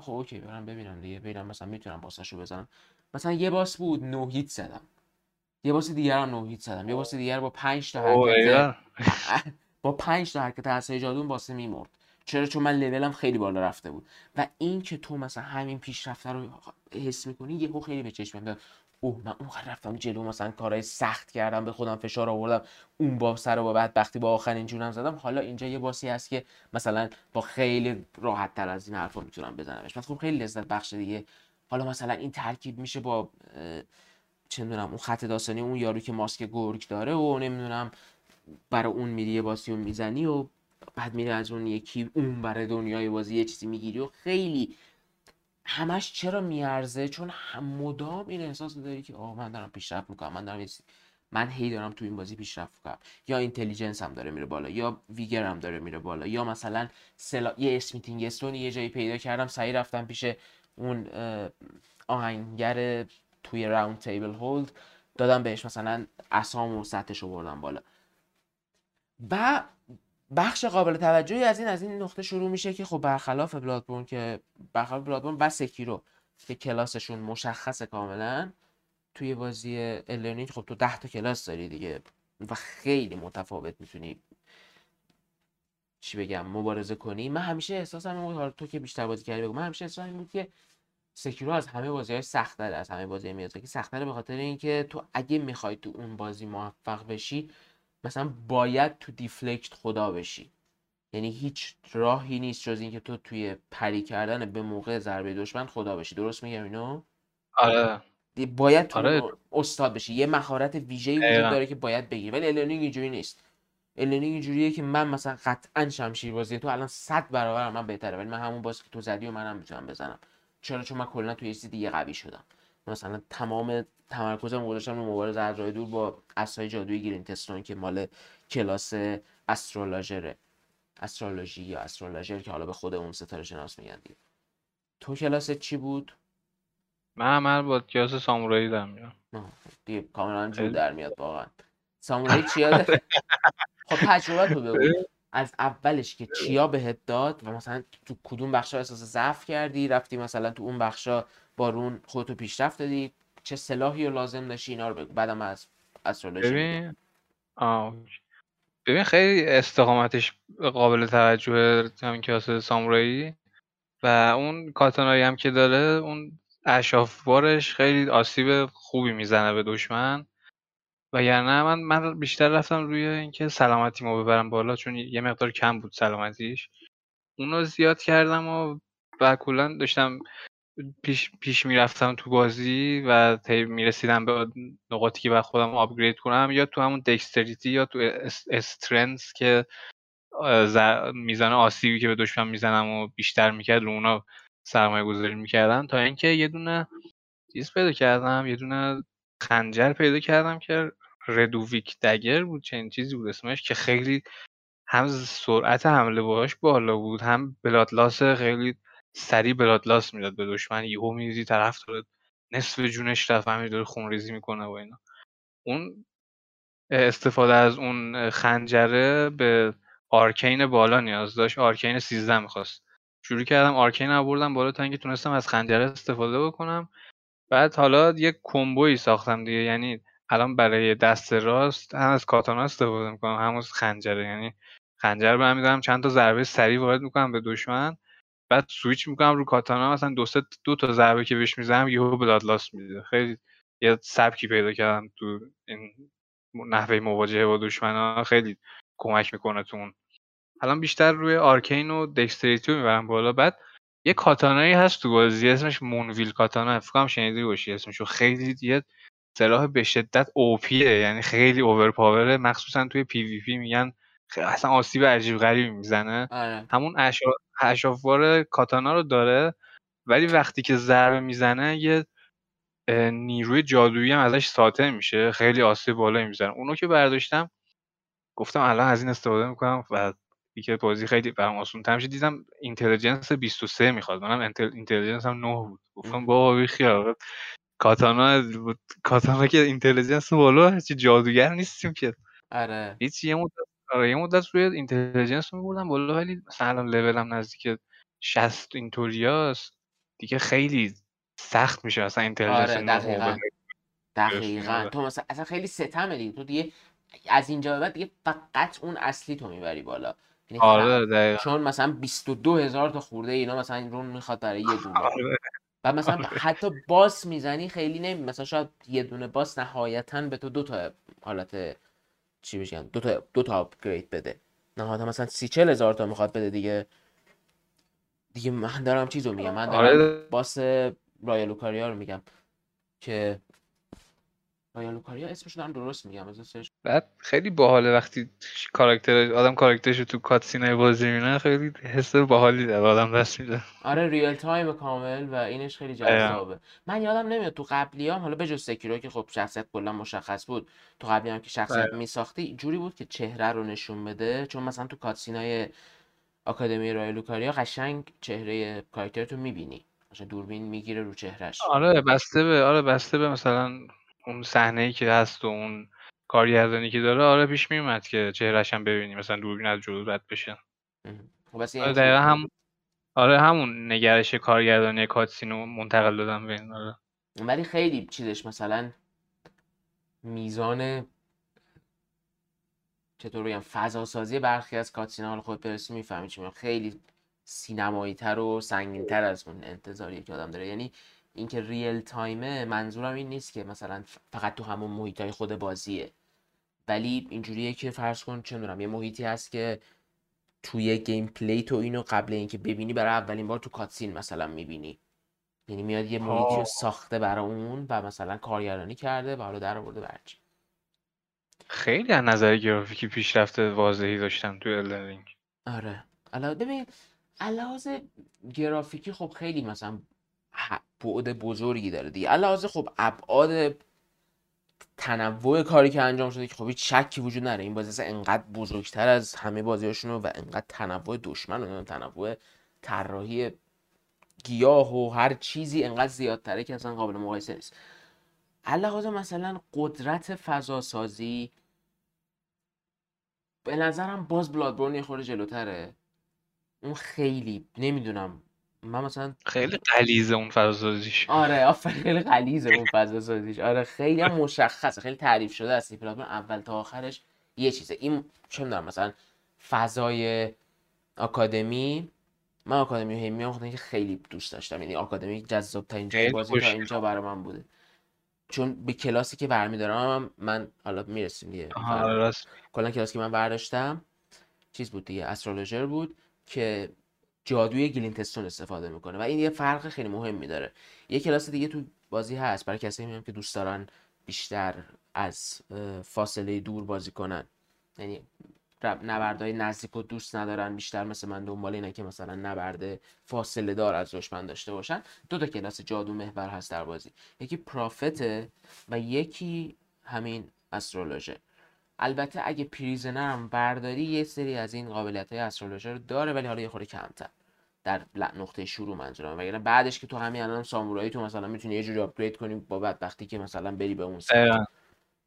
خب اوکی برم ببینم دیگه ببینم مثلا می‌تونم باسشو بزنم. مثلا یه باس بود نو هیت زدم. یه باس دیگر هم نوهید زدم یه باس دیگر با 5 تا حرکت با 5 تا حرکت عصای جادون باسه میمرد. چرا؟ چون من لولم خیلی بالا رفته بود. و این که تو مثلا همین پیشرفته رو حس می‌کنی یهو خیلی به چشم میاد. اوه من اونقدر رفتم جلو مثلا کارهای سخت کردم به خودم فشار آوردم. اون با سر و با بعد وقتی با آخرین جونم زدم. حالا اینجا یه باسی هست که مثلا با خیلی راحت تر از این حرفا می‌تونم بزنمش. مثلا خب خیلی لذت بخش دیگه. حالا مثلا این ترکیب میشه با چه می‌دونم اون خط داستانی اون یارو که ماسک گرگ داره و نمی‌دونم برای اون میری یه باسی رو می‌زنی و بعد میره از اون یکی اون برای دنیای بازی یه چیزی می‌گیری و خیلی همش چرا میارزه؟ چون هم مدام این احساس داری که آه من دارم پیشرفت می‌کنم من دارم من هی دارم تو این بازی پیشرفت می‌کنم. یا اینتلیجنس هم داره میره بالا یا ویگر هم داره میره بالا یا مثلا سلا... یه Smithing Stone یه جایی پیدا کردم سعی رفتم پیش اون آهنگر توی Roundtable Hold دادم بهش مثلا عصام و سطحش رو بردم بالا. و بخش قابل توجهی از این از این نقطه شروع میشه که خب برخلاف Bloodborne که برخلاف Bloodborne و Sekiro که کلاسشون مشخصه کاملا توی بازی Elden Ring خب تو ده تا کلاس داری دیگه و خیلی متفاوت می‌تونی چی بگم مبارزه کنی. من همیشه احساسم بود تو که بیشتر بازی کردی بگو. من همیشه احساسم بود که سکیرو از همه بازی های سخت داره از همه بازی میازاکی سخت داره به خاطر اینکه تو اگه می‌خوای تو اون بازی موفق بشی مثلا باید تو دیفلکت خدا بشی. یعنی هیچ راهی نیست جز اینکه تو توی پری کردن به موقع ضربه دشمن خدا بشی. درست میگم اینو؟ آره. باید تو آره. استاد بشی. یه مهارت ویژه‌ای وجود داره که باید بگیری ولی Elden Ring اینجوری نیست. Elden Ring اینجوریه که من مثلا قطعا شمشیر بازی تو الان 100 برابر من بهتره. ولی من همون بازی که تو زدی و منم می‌تونم بزنم. چرا؟ چون من کلا تو یه چیز دیگه قوی شدم. مثلا تمام تمرکزم گذاشتم رو مبارزه از راه دور با اسای جادویی Glintstone که مال کلاس Astrologer ه astrology یا Astrologer که حالا به خود اون ستاره شناس میگن دیگه. تو کلاس چی بود؟ من من با کلاس سامورایی در میاد دیگه کاملا جو در میاد واقعا. سامورایی چیا داره خب تجربه تو بگو. از اولش که چیا بهت داد و مثلا تو کدوم بخشا احساس ضعف کردی؟ رفتی مثلا تو اون بخشا بارون خودتو پیشرفت دادی؟ چه سلاحی رو لازم داشتی اینا رو بگو بعدم از استرولوژی ببین ببین خیلی استقامتش قابل توجه همین کلاس سامورایی و اون کاتانایی هم که داره اون اشافوارش خیلی آسیب خوبی می‌زنه به دشمن. و یعنی من من بیشتر رفتم روی اینکه سلامتی ما ببرم بالا چون یه مقدار کم بود سلامتیش. اونو زیاد کردم و و کلا داشتم پیش, پیش می‌رفتم تو بازی و می‌رسیدم به نقاطی که باید خودم آپگرید کنم یا تو همون دکستریتی یا تو استرنس که میزان آسیبی که به دشمن می‌زنم و بیشتر می‌کرد رو اونا سرمایه گذاری می‌کردم. تا اینکه یه دونه چیز پیدا کردم یه دونه خنجر پیدا کردم که ردوویک دگر بود چنین چیزی بود اسمش که خیلی هم سرعت حمله باهاش بالا بود هم بلادلاس خیلی سریع بلادلاس می‌داد به دشمن یهو می‌دیدی طرف داره نصف جونش رفت همین داره خونریزی می‌کنه و اینا. اون استفاده از اون خنجره به Arcane بالا نیاز داشت Arcane 13 می‌خواست. شروع کردم Arcane آوردم بالا تا اینکه تونستم از خنجره استفاده بکنم. بعد حالا یک combo یی ساختم دیگه یعنی الان برای دست راست هم از کاتانا استفاده می‌کنم هم از خنجره. یعنی خنجر برمیدارم چند تا ضربه سریع وارد می‌کنم به دشمن. بعد سویچ می‌کنم رو کاتانا مثلا دو سه دو تا ضربه که بهش می‌زنم یهو blood loss میده. خیلی یه سبکی پیدا کردم تو این نحوه مواجهه با دشمنا خیلی کمک می‌کنه تو اون. الان بیشتر روی arcane و dexterity می‌برم بالا. بعد یه کاتانایی هست تو بازی اسمش Moonveil کاتانا. فکر کنم شنیدی باشی اسمشو. خیلی یه سلاح به شدت OP یه یعنی خیلی overpower ه مخصوصا توی PvP میگن اصلا آسیب عجیب غریبی می‌زنه. آره. همون Ash of War کاتانا رو داره. ولی وقتی که ضربه می‌زنه یه نیروی جادویی هم ازش ساطع میشه. خیلی آسیب بالایی می‌زنه. اونو که برداشتم گفتم الان از این استفاده می‌کنم و دیگه بازی خیلی برام آسون تر میشه. دیدم intelligence 23 می‌خواد. منم intelligence هم 9 بود. گفتم بابا بی خیال. کاتانا کاتانا که intelligence بالا هرچی جادوگر نیستیم که. آره. هیچ یه مدت آره یه مدت روی intelligence میبردم بالا ولی مثلا الان لولم نزدیک 60 اینطوریاست دیگه خیلی سخت میشه اصلا اینتلیجنس آره دقیقاً. دقیقاً. تو مثلا اصلا خیلی ستمه دیگه. تو دیگه از اینجا به بعد دیگه فقط اون اصلی تو می‌بری بالا. یعنی آره دقیقا. چون مثلا 22 هزار تا خورده اینا مثلا رون می‌خواد برای یه دونه. آره. و مثلا حتی باس می‌زنی خیلی نمی مثلا شاید یه دونه باس نهایتا به تو دو تا حالت چی بگم دو تا دو تا آپگرید بده. نهایتا مثلا سی چل هزار تا می‌خواد بده دیگه. دیگه من دارم چیزو میگم. من دارم آره. boss Raya Lucaria رو میگم که Raya Lucaria اسمش رو دارم درست میگم از search بعد خیلی باحاله وقتی کاراکتر آدم کاراکترش رو تو cutscene ای بازی می‌بینه خیلی حس باحالی داره آدم دست میده آره real-time کامل و اینش خیلی جذابه. من یادم نمیاد تو قبلیام حالا بجز Sekiro که خب شخصیت کلا مشخص بود تو قبلی هم که شخصیت آره. میساختی جوری بود که چهره رو نشون بده چون مثلا تو کاتسینای آکادمی رای لوکاریا قشنگ چهره کاراکتر تو می‌بینی. مثلا دوربین می‌گیره رو چهرش آره بسته به آره بسته به مثلا اون صحنه ای که هست و اون کارگردانی که داره آره پیش میومد که چهرهش هم ببینی مثلا دوربین از جلو رد بشه. آره دقیقا هم آره همون نگرش کارگردانی کاتسین رو منتقل دادم به این آره. ولی خیلی چیزش مثلا میزان چطور بگم؟ فضا سازی برخی از cutscene ا حالا خود برسی می‌فهمی چی خیلی سینمایی تر و سنگین تر از اون انتظاریه که آدم داره. یعنی اینکه real-time ه منظورم این نیست که مثلا فقط تو همون محیط های خود بازیه. ولی اینجوریه که فرض کن چه می‌دونم یه محیطی هست که توی gameplay تو اینو قبل اینکه ببینی برای اولین بار تو cutscene مثلا می‌بینی. یعنی میاد یه محیطی رو آه. ساخته برای اون و مثلا کارگردانی کرده و حالا در آورده برچی خیلی از نظر گرافیکی پیشرفت واضحی داشتن تو Ring. آره. علاوه ببین علاوه گرافیکی خب خیلی مثلا بعد بزرگی داره دیگه. علاوه خب ابعاد تنوع کاری که انجام شده که خب هیچ شکی وجود نداره. این بازی اصلا انقدر بزرگتر از همه بازیاشونو و انقدر تنوع دشمن و تنوع طراحی گیاه و هر چیزی انقدر زیادتره که اصلا قابل مقایسه نیست. علاوه مثلا قدرت فضا سازی به نظرم باز بلادبورن یه خورده جلوتره. اون خیلی نمی‌دونم من مثلا خیلی غلیظه اون فضاسازیش آره آفرین خیلی غلیظه اون فضا سازیش آره خیلی هم مشخصه خیلی تعریف شده است پلاتفرم اول تا آخرش یه چیزه. این چه می‌دونم مثلا فضای آکادمی من آکادمی و هیمی هم که خیلی دوست داشتم. یعنی آکادمی جذاب جای خیلی بازی تا اینجا برای من بوده. چون به کلاسی که برمیدارم من حالا می‌رسیم دیگه کلا کلاسی که من برداشتم چیز بود دیگه استرولوژر بود که جادوی گلینتستون استفاده می‌کنه و این یه فرق خیلی مهمی داره. یه کلاس دیگه تو بازی هست. برای کسایی میگم که دوست دارن بیشتر از فاصله دور بازی کنن. یعنی نبردهای نزدیک رو دوست ندارن بیشتر مثل من دنبال اینه که مثلا نبرد فاصله دار از دشمن داشته باشن. دو تا کلاس جادو محور هست در بازی. یکی پرافته و یکی همین استرولوژر البته اگه پریزنر هم برداری یه سری از این قابلیت های استرولوژر رو داره ولی حالا یه خورده کمتر. در نقطه شروع منظورم. وگرنه بعدش که تو همین الان سامورایی تو مثلا می‌تونی یه جوری آپگرید کنی با بعد وقتی که مثلا بری به اون سمت.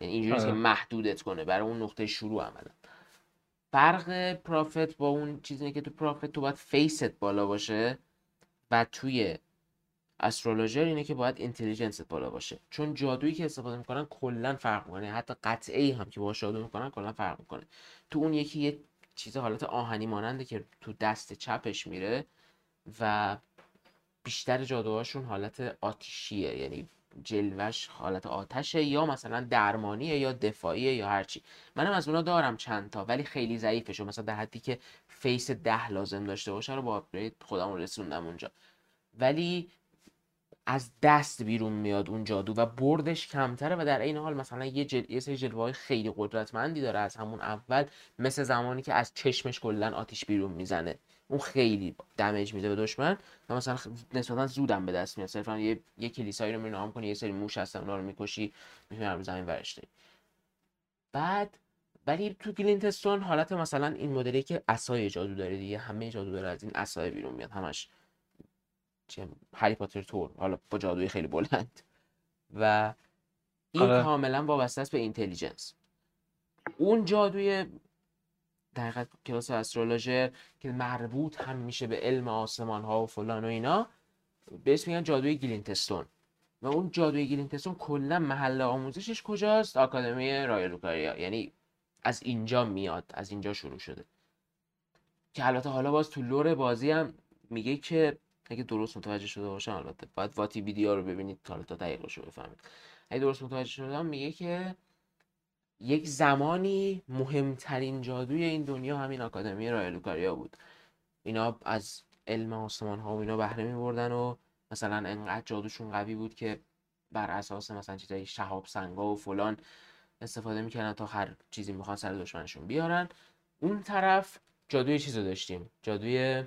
یعنی اینجوری نیست که آره. محدودت کنه. برای اون نقطه شروع عملا. فرق پرافت با اون چیزی که تو پرافت تو باید فیست بالا باشه و توی استرولوژر اینه که باید اینتلیجنست بالا باشه. چون جادویی که استفاده می‌کنن کلا فرق می‌کنه. حتی قطعه هم که باهاش جادو می‌کنن کلا فرق می‌کنه. تو اون یکی یه چیز حالت آهنی ماننده که تو دست چپش میره و بیشتر جادوهاشون حالت آتیشیه. یعنی جلوش حالت آتشه یا مثلا درمانیه یا دفاعیه یا هرچی منم از اونا دارم چند تا ولی خیلی ضعیفه مثلا در حدی که فیس ده لازم داشته باشه رو با آپگرید خودم رسوندم اونجا. ولی از دست بیرون میاد اون جادو و بردش کمتره و در این حال مثلا یه, جل... یه سری جلوه های خیلی قدرتمندی داره از همون اول مثل زمانی که از چشمش کلا آتیش بیرون می‌زنه. اون خیلی دمیج میده به دشمن و مثلا نسبتا زودم به دست میاد صرفا یه, یه کلیسایی رو میرنام کنی یه سری موش هستن اونا رو می‌کشی می‌تونی رو زمین ورش داری. بعد ولی تو گلینتستون حالت مثلا این مدلی که عصای جادو داره دیگه همه جادو داره از این عصای بیرون میاد همش چه هری پاتر تور حالا با جادوی خیلی بلند و این آره. کاملا وابسته است به اینتلیجنس اون جادوی دقیقا کلاس astrologer که مربوط هم میشه به علم آسمان ها و فلان و اینا بهش میگن جادوی glintstone. و اون جادوی glintstone کلا محل آموزشش کجاست؟ آکادمی Raya Lucaria یعنی از اینجا میاد از اینجا شروع شده. که البته حالا باز تو lore بازی هم میگه که اگه درست متوجه شده باشم البته باید واتی ویدیو رو ببینید حالا تا دقیقش رو بفهمید. اگه درست متوجه شدم میگه که یک زمانی مهمترین جادوی این دنیا همین آکادمی رایلوکاریا بود. اینا از علم آسمان ها و اینا بهره می بردن و مثلا انقدر جادوشون قوی بود که بر اساس مثلا چیزای شهاب سنگا و فلان استفاده می‌کردن تا هر چیزی می‌خوان سر دشمنشون بیارن. اون طرف جادوی چیز رو داشتیم؟ جادوی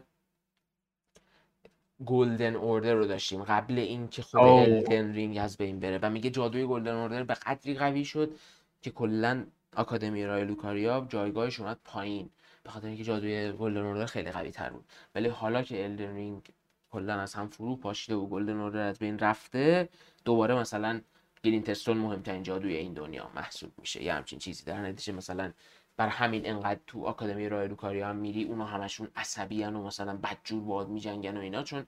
گلدن اوردر رو داشتیم. قبل اینکه خود. الدن رینگ از بین بره. و میگه جادوی گلدن اوردر به قدری قوی شد که کلا آکادمی Raya Lucaria جایگاهش اومد پایین. به خاطر اینکه جادوی Golden Order خیلی قوی تر بود. ولی حالا که Elden Ring کلا از هم فرو پاشیده و Golden Order از بین رفته دوباره مثلا glintstone مهمترین جادوی این دنیا محسوب میشه. یه همچین چیزی در نتیجه مثلا برا همین انقدر تو آکادمی Raya Lucaria میری اونا همشون عصبی و مثلا بدجور بات میجنگن و اینا. چون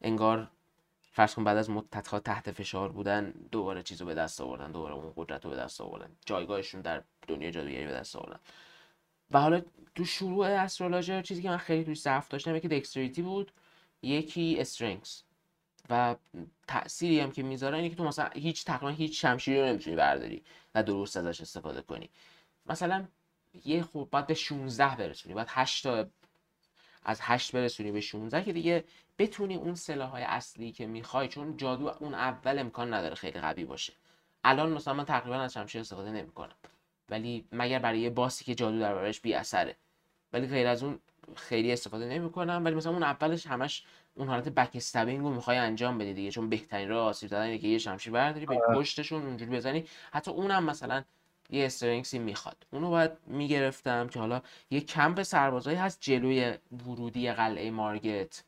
انگار فرض کن بعد از مدت تحت فشار بودن دوباره چیزو به دست آوردن دوباره اون قدرت رو به دست آوردن. جایگاهشون در دنیا جادوگری به دست آوردن. و حالا تو شروع استرولوژر چیزی که من خیلی توش ضعف داشتم یکی دکستریتی بود یکی استرنگز و تأثیری هم که می‌ذاره اینه که تو مثلا هیچ تقریبا هیچ شمشیری رو نمی‌تونی برداری و درست ازش استفاده کنی. مثلا یه خب باید به 16 برسونی باید 8 تا از 8 برسونی به 16 که دیگه بتونی اون سلاح های اصلی که می‌خوای چون جادو اون اول امکان نداره خیلی قوی باشه. الان مثلا من تقریبا از شمشیر استفاده نمی‌کنم. ولی مگر برای یه باسی که جادو در برایش بی اثره. ولی غیر از اون خیلی استفاده نمی‌کنم. ولی مثلا اون اولش همش اون حالت بک استبینگ رو می‌خوای انجام بدی دیگه. چون بهترین راه آسیب زدن اینه که یه شمشیر برداری به پشتشون اونجوری بزنی. حتی اونم مثلا یه استرنگسی می‌خواد. اونو باید می‌گرفتم که حالا یه کمپ سربازایی هست جلوی ورودی قلعه مارگت.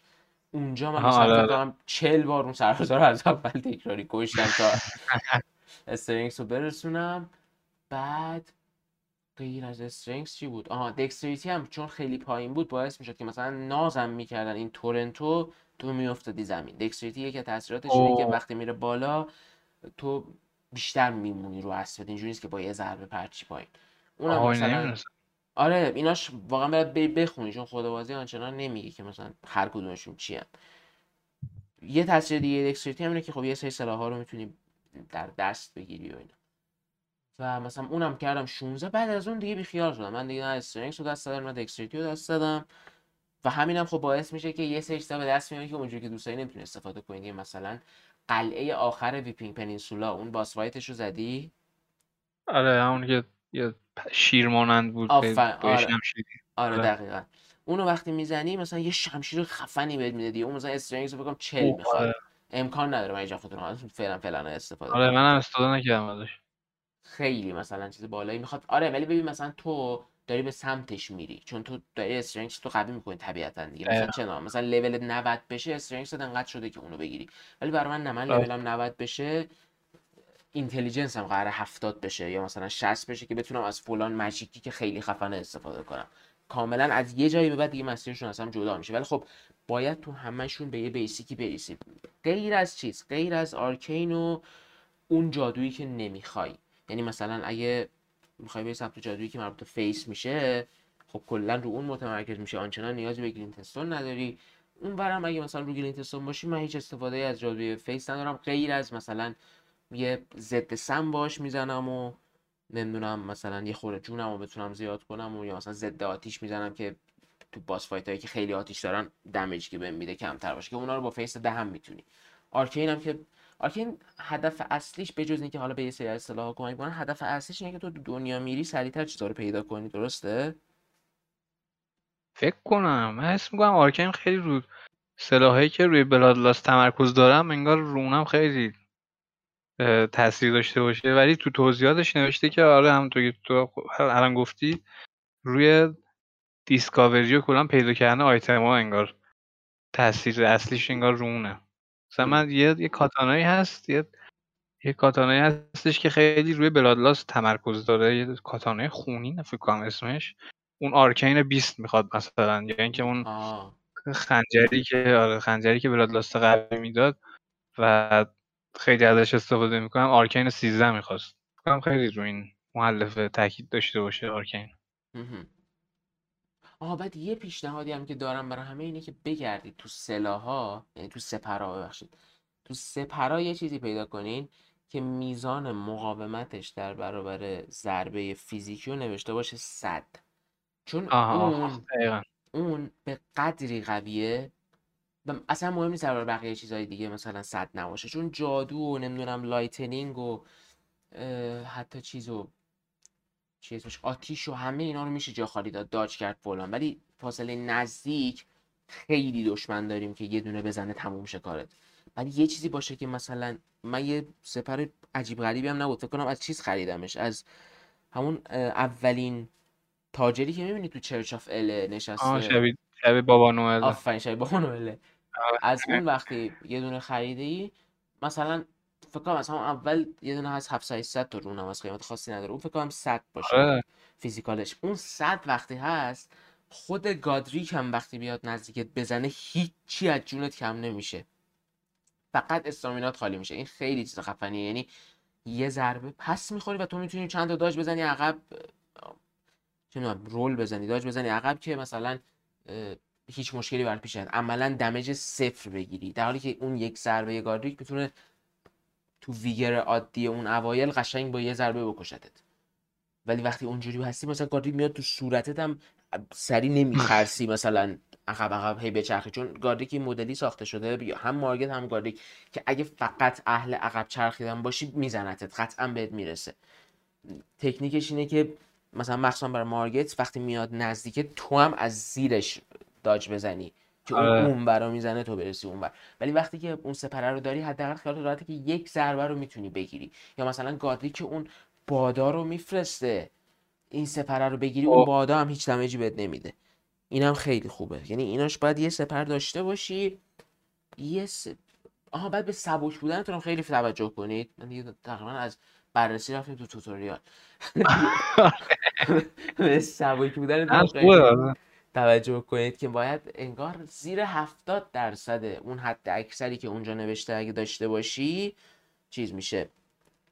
اونجا من مثلا فکر آره. چل بار اون سربازا رو از اول تکراری کشتم تا استرنگس رو برسونم. بعد غیر از استرنگس چی بود؟ آها دکستریتی هم چون خیلی پایین بود باعث می‌شد که مثلا نازم می‌کردن این تورنتو تو میافتادی زمین. دکستریتی یکی تاثیراتش اینه که. وقتی میره بالا تو بیشتر میمونی رو اسبت اینجوری نیست که با یه ضربه پرچی پایین. اونم مثلا. آره ایناش واقعا باید بری بخونی چون خود بازی آنچنان نمیگه که مثلا هر کدومشون چی هن. یه تاثیر دیگه dexterity هم اینه که خب یه سری سلاح ها رو می‌تونی در دست بگیری و اینا. و مثلا اونم کردم 16 بعد از اون دیگه بیخیال شدم. من دیگه نه strength رو دست دادم نه dexterity رو دست دادم. و همینم خب باعث میشه که یه سری چیزا به دست میاری که اونجوری که دوست داری نمی‌تونی استفاده کنی. مثلا قلعه آخر Weeping Peninsula اون boss fight ش رو زدی؟ آره همون که یه شیر مانند بود آره. آره آره. دقیقا. اونو وقتی می‌زنی مثلا یه شمشیر خفنی بهت میده دیگه. اون مثلا استرنگز رو بگم 40 اوه، می‌خواد. آره. امکان نداره من اینجا خودتون فعلا فعلا استفاده آره منم استفاده نکردم ازش. خیلی مثلا چیز بالایی می‌خواد. آره ولی ببین مثلا تو داری به سمتش میری. چون تو داری استرنگز تو قوی می‌کنی طبیعتا دیگه. مثلا. چنا مثلا لول 90 بشه استرنگز انقدر شده که اونو بگیری. ولی برای من نه من. لولم 90 بشه اینتلیجنس هم قرار 70 بشه یا مثلا 60 بشه که بتونم از فلان ماجیکی که خیلی خفنه استفاده کنم. کاملا از یه جایی به بعد دیگه مسیرشون اصلا جدا میشه. ولی خب باید تو همشون به یه basic ی برسی غیر از چیز غیر از arcane و اون جادویی که نمی‌خوای. یعنی مثلا اگه می‌خوای بری سمت جادویی که مربوط به faith میشه خب کلا رو اون متمرکز میشه آنچنان نیازی به glintstone نداری. اون ورم اگه مثلا رو glintstone باشی من هیچ استفاده از جادوی faith ندارم. غیر از مثلا یه ضد سم باهاش می‌زنم و نمی‌دونم مثلا یه خورده جونم رو بتونم زیاد کنم و یا مثلا ضد آتیش می‌زنم که تو boss fight هایی که خیلی آتیش دارن damage که بهم میده کمتر باشه که اونا رو با faith ده هم می‌تونی. arcane هم که arcane هدف اصلیش به جز اینکه حالا به یه سری از اصطلاحات کمک کنن هدف اصلیش اینه که تو دنیا میری سریعتر چیزا رو پیدا کنی درسته؟ فکر کنم. من حس می‌کنم arcane خیلی رو سلاحایی که روی blood loss تمرکز دارم انگار رونم خیلی تاثیر داشته باشه. ولی تو توضیحاتش نوشته که آره همونطور که تو الان گفتی روی discovery و کلا پیدا کردن آیتم ها انگار تاثیر اصلیش انگار رونه مثلا. من یه یه کاتانایی هست یه یه کاتانایی هستش که خیلی روی blood loss تمرکز داره یه کاتانای خونی فکر کنم اسمش اون arcane بیست می‌خواد مثلا یا اینکه اون آه خنجری که آره خنجری که blood loss قوی می‌داد و خیلی ازش استفاده می‌کنم arcane 13 می‌خواست کنم خیلی رو این مؤلفه تاکید داشته باشه arcane. آها بعد یه پیشنهادی هم که دارم برای همه اینه که بگردید تو سلاحا یعنی تو سپرها ببخشید. تو سپرها یه چیزی پیدا کنین که میزان مقاومتش در برابر ضربه فیزیکی رو نوشته باشه صد. چون آها اون دقیقا. اون به قدری قویه اصلا مهم نیست در بقیه چیزهای دیگه مثلا صد نباشه. چون جادو و نمی‌دونم lightning و حتی چیز و چی اسمش آتیش و همه اینا رو میشه جا خالی داد dodge کرد فلان. ولی فاصله نزدیک خیلی دشمن داریم که یه دونه بزنه تموم شه کارت. ولی یه چیزی باشه که مثلا من یه سپر عجیب غریبی هم نبود. فکر کنم از چیز خریدمش. از همون اولین تاجری که می‌بینی تو Church of Elleh نشسته. شبیه شبیه بابا نوئل. آفرین شبیه بابا نوئله. آره. از اون وقتی یه دونه خریده ای مثلا فکر کنم از همون اول یه دونه هست 700 تا رونم از قیمت خاصی نداره. اون فکر کنم 100 باشه. آره. فیزیکالش. اون 100 وقتی هست خود گادریک هم وقتی بیاد نزدیکت بزنه هیچی از جونت کم نمیشه. فقط استامینات خالی میشه. این خیلی چیز خفنیه. یعنی یه ضربه پس می‌خوری و تو می‌تونی چند تا داج بزنی عقب. چه رول بزنی داج بزنی عقب که مثلا هیچ مشکلی برات پیش عملا دمج صفر بگیری. در حالی که اون یک ضربه گادریک می‌تونه تو ویگر عادی اون اوایل قشنگ با یه ضربه بکشتت. ولی وقتی اونجوری هستی مثلا گادریک میاد تو صورتت هم سری نمیخرسی مثلا عقب عقب هی بچرخی چون گادریک این مدلی ساخته شده یا هم مارگت هم گادریک که اگه فقط اهل عقب چرخیدن باشی میزنتت. قطعا بهت می‌رسه. تکنیکش اینه که مثلا مخصوصا برای مارگت وقتی میاد نزدیک تو هم از زیرش داج بزنی. که اون آره. اون برا می‌زنه تو برسی اون بر ولی وقتی که اون سپره رو داری حداقل خیال راحته که یک ضربه رو می‌تونی بگیری. یا مثلا گادری که اون بادا رو میفرسته این سپره رو بگیری اون اوه. بادا هم هیچ دمجی بهت نمیده. اینم خیلی خوبه. یعنی ایناش باید یه سپر داشته باشی. یه س... آها بعد به سبک بودنتون هم خیلی توجه کنید. من دیگه تقریبا از بررسی رفتیم تو توتوریال. به سبک بودنتون توجه کنید که باید انگار زیر هفتاد درصد اون حد اکثری که اونجا نوشته اگه داشته باشی چیز میشه.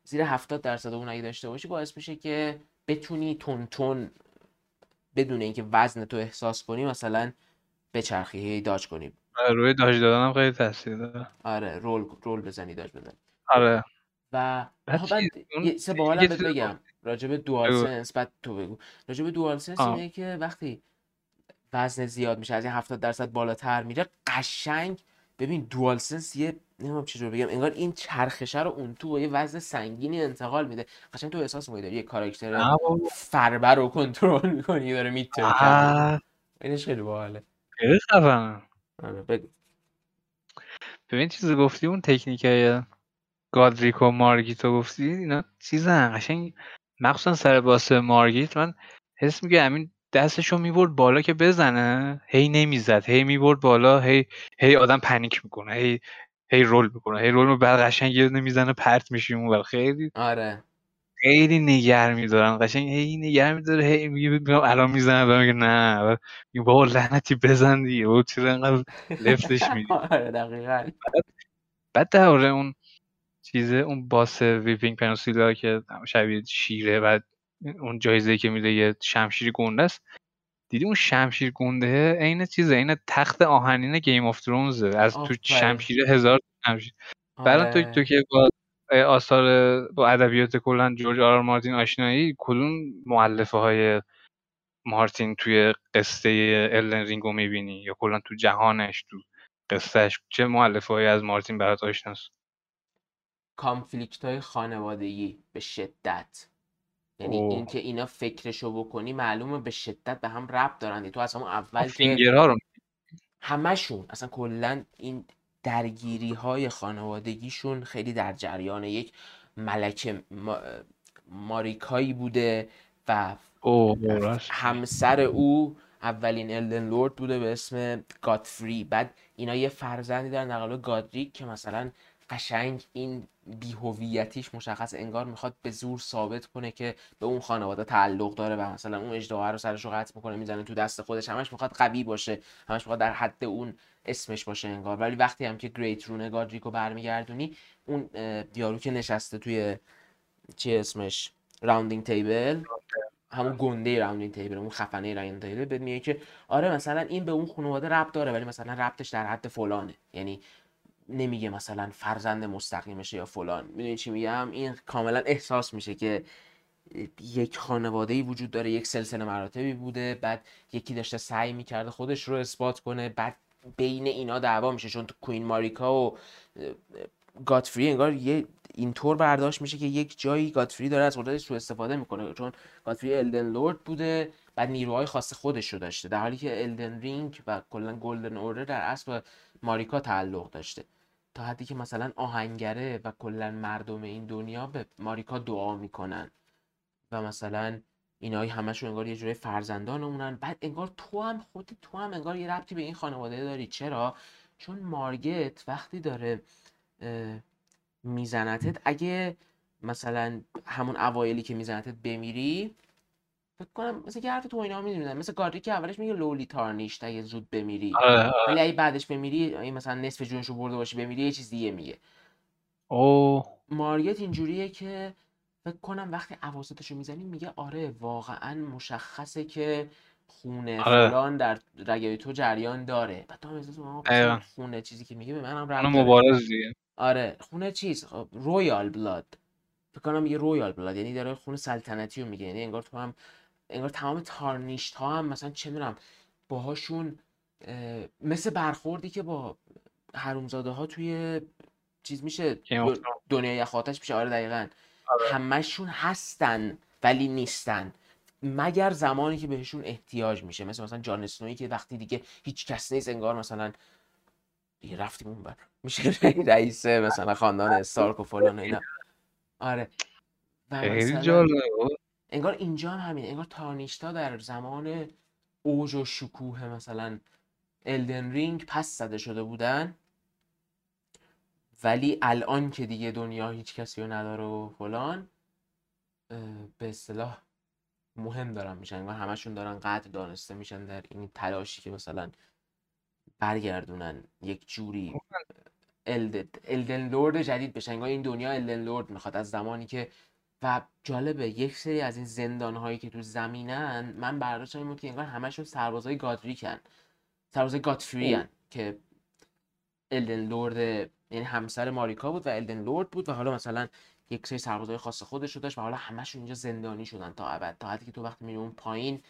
زیر هفتاد درصد اون اگه داشته باشی باعث میشه که بتونی تون تون بدون اینکه وزن تو احساس کنی مثلا بچرخی هی داج کنی. آره، روی داج دادن هم خیلی تاثیر داره. آره رول رول بزنی داج بزنی آره. و اون یه سه بگم. راجع به دوال. سنس بعد تو بگو. راجع به دوال سنس. اینه که وقتی وزن زیاد میشه از این 70 درصد بالاتر میره. قشنگ. ببین دوال سنس یه نمی‌دونم چجور بگم انگار این چرخشه رو اون تو با یه وزن سنگینی انتقال میده. قشنگ تو احساس می‌کنی یه کاراکتر فربه رو کنترل می‌کنی داره میترکه. آه، اینش خیلی باحاله. خیلی خفنه. آره بگو. ببین چیزی گفتی اون تکنیک گادریک و مارگیت رو گفتی اینا چیزن. قشنگ مخصوصا سر باس مارگیت من حس میگه همین دستشو می‌برد بالا که بزنه هی نمی‌زد هی می‌برد بالا هی هی آدم پنیک می‌کنه هی هی رول می‌کنه هی رول بعد قشنگ یه دونه می‌زنه پرت میشی اون خیلی آره. خیلی نگر میدارن قشنگ هی نگر میداره هی میگه میگم الان می‌زنه بعد میگه نه بابا لعنتی بزن دیگه بابا چرا انقدر لفتش میدی؟ آره دقیقا. بعد درباره اون چیزه اون boss Weeping Peninsula که شبیه شیره و اون جایزه که میده یه شمشیر گنده است. دیدی اون شمشیر گنده عین چیزه عین تخت آهنین Game of Thrones ه از تو شمشیر هزار شمشیر. بعد تو تو آره که با آثار با ادبیات کلا جورج آر مارتین آشنایی کدوم مؤلفه های مارتین توی قصه الدن رینگو می‌بینی؟ یا کلا تو جهانش تو قصهش چه مؤلفه هایی از مارتین برات آشناست کانفلیکت های خانوادگی به شدت. یعنی اوه اینکه اینا فکرشو بکنی معلومه به شدت به هم ربط دارن تو از همون اول که فینگرها رو همشون اصلا کلا این درگیری های خانوادگیشون خیلی در جریان یک ملکه ما... ماریکایی بوده و همسر او اولین الدن لورد بوده به اسم گاتفری بعد اینا یه فرزندی دارن در قالب گادریک که مثلا قشنگ این بیهویتیش مشخص انگار می‌خواد به زور ثابت کنه که به اون خانواده تعلق داره و مثلا اون اجدها رو سرش رو قطع می‌کنه می‌زنه تو دست خودش. همش می‌خواد قوی باشه همش می‌خواد در حد اون اسمش باشه انگار. ولی وقتی هم که گریت رون گادریکو برمیگردونی اون اه، یارو که نشسته توی چی اسمش؟ راوندینگ تیبل همون گنده راوندین تیبل اون خفنه راوندین تیبل بهت میگه که آره مثلا این به اون خانواده ربط داره ولی مثلا ربطش در حد فلانه. یعنی نمیگه مثلا فرزند مستقیمشه یا فلان. می‌دونی چی میگم؟ این کاملا احساس میشه که یک خانواده ای وجود داره یک سلسله مراتبی بوده بعد یکی داشته سعی می‌کرده خودش رو اثبات کنه بعد بین اینا دعوا میشه. چون تو کوین ماریکا و گاتفری انگار یه اینطور برداشت میشه که یک جایی گاتفری داره از قدرتش سوء استفاده می‌کنه. چون گاتفری الدن لورد بوده بعد نیروهای خاص خودش رو داشته در حالی که الدن رینگ و کلا گلدن اوردر در اصل ماریکا تعلق داشته. تا حدی که مثلا آهنگره و کلا مردم این دنیا به ماریکا دعا می‌کنن و مثلا اینایی همشون انگار یه جوری فرزندانمونن. بعد انگار تو هم خود تو هم انگار یه ربطی به این خانواده داری. چرا؟ چون مارگت وقتی داره میزنتت اگه مثلا همون اوایلی که میزنتت بمیری فکر کنم مثل که حرف تو اینا می‌دونن مثل گاردی که اولش میگه لولی تارنیشت اگه زود بمیری. آره آره. ولی اگه بعدش بمیری اگه مثلا نصف جونشو برده باشی بمیری یه چیز دیگه میگه. او مارگت اینجوریه که فکر کنم وقتی عواستشو می‌زنی میگه آره واقعا مشخصه که خونه آره. فلان در رگه تو جریان داره. بعد تو احساس. این خونه چیزی که میگه به منم ربط داره مبارز دیگه. آره خونه چیز؟ خب royal blood. فکر کنم میگه royal blood یعنی داره خونه سلطنتی رو میگه. یعنی انگار تو هم انگار تمام Tarnished ها هم مثلا چه می‌دونم باهاشون اه، مثل برخوردی که با حرومزاده ها توی چیز میشه دنیای یخ و آتش میشه. آره دقیقا. آره. همشون هستن ولی نیستن. مگر زمانی که بهشون احتیاج میشه. مثل مثلا جان اسنوی که وقتی دیگه هیچ کس نیست انگار مثلا دیگه رفتیم اون بر میشه رئیس مثلا خاندان استارک و فلان اینا. آره. و مثلا انگار اینجا هم همین انگار تارنیشتا در زمان اوج و شکوه مثلا الدن رینگ پس زده شده بودن. ولی الان که دیگه دنیا هیچ کسی رو نداره و فلان به اصطلاح مهم دارن میشن انگار همشون دارن قدر دانسته میشن در این تلاشی که مثلا برگردونن یک جوری الد... الدن لورد جدید بشن انگار این دنیا الدن لورد می‌خواد. از زمانی که و جالبه یک سری از این زندان هایی که تو زمینن من برداشتم این بود که انگار همشون سربازای گادریکن. سربازای گادفری هن که الدن لورد یعنی همسر ماریکا بود و الدن لورد بود و حالا مثلا یک سری سربازای خاص خودش رو داشت و حالا همشون اینجا زندانی شدن تا ابد. تا حدی که تو وقتی میری اون پایین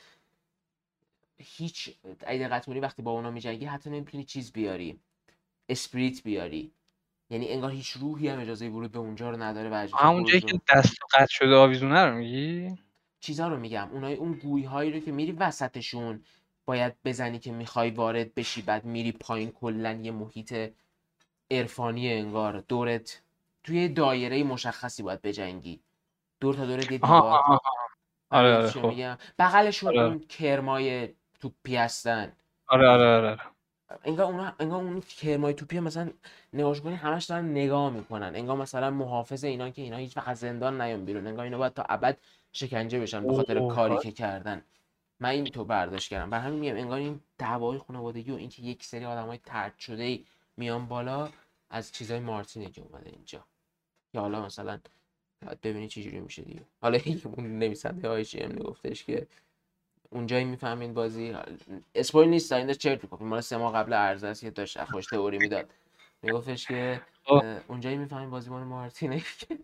هیچ اگه دقت وقتی با اونا میجنگی حتی نمی‌تونی چیز بیاری. اسپریت بیاری. یعنی انگار هیچ روحی هم اجازه ورود به اونجا رو نداره و همون جایی که دست قطع شده آویزونه رو میگی چیزا رو میگم اونای اون گوی هایی رو که میری وسطشون باید بزنی که می‌خوای وارد بشی بعد میری پایین کلا یه محیط عرفانی انگار دورت توی دایره مشخصی باید بجنگی دور تا آها دیوار. آره، آره، خب. میگم بغلشون آره. اون کرمای توپی هستن آره آره آره آره. انگار اونا انگار اون کرمای توپی مثلا نگاهش همش دارن نگاه می‌کنن. انگار مثلا محافظ اینا که اینا هیچ وقت از زندان نیان بیرون. انگار اینا باید تا ابد شکنجه بشن به خاطر کاری. که کردن. من این تو برداشت کردم. بر همین میگم انگار این دعوای خانوادگی و اینکه یک سری آدمای ترد شده میان بالا از چیزای مارتینه اومده اینجا. یا حالا مثلا باید ببینی چه جوری میشه دیگه. حالا اون نویسنده های جی ام گفتش که اونجایی می‌فهمین بازی اسپویل نیست این داشت چرت می‌گفت. مال سه ماه قبل عرضه است یه داشت از خوش تئوری می‌داد. میگفتش که اونجایی می‌فهمین بازی مال مارتینه که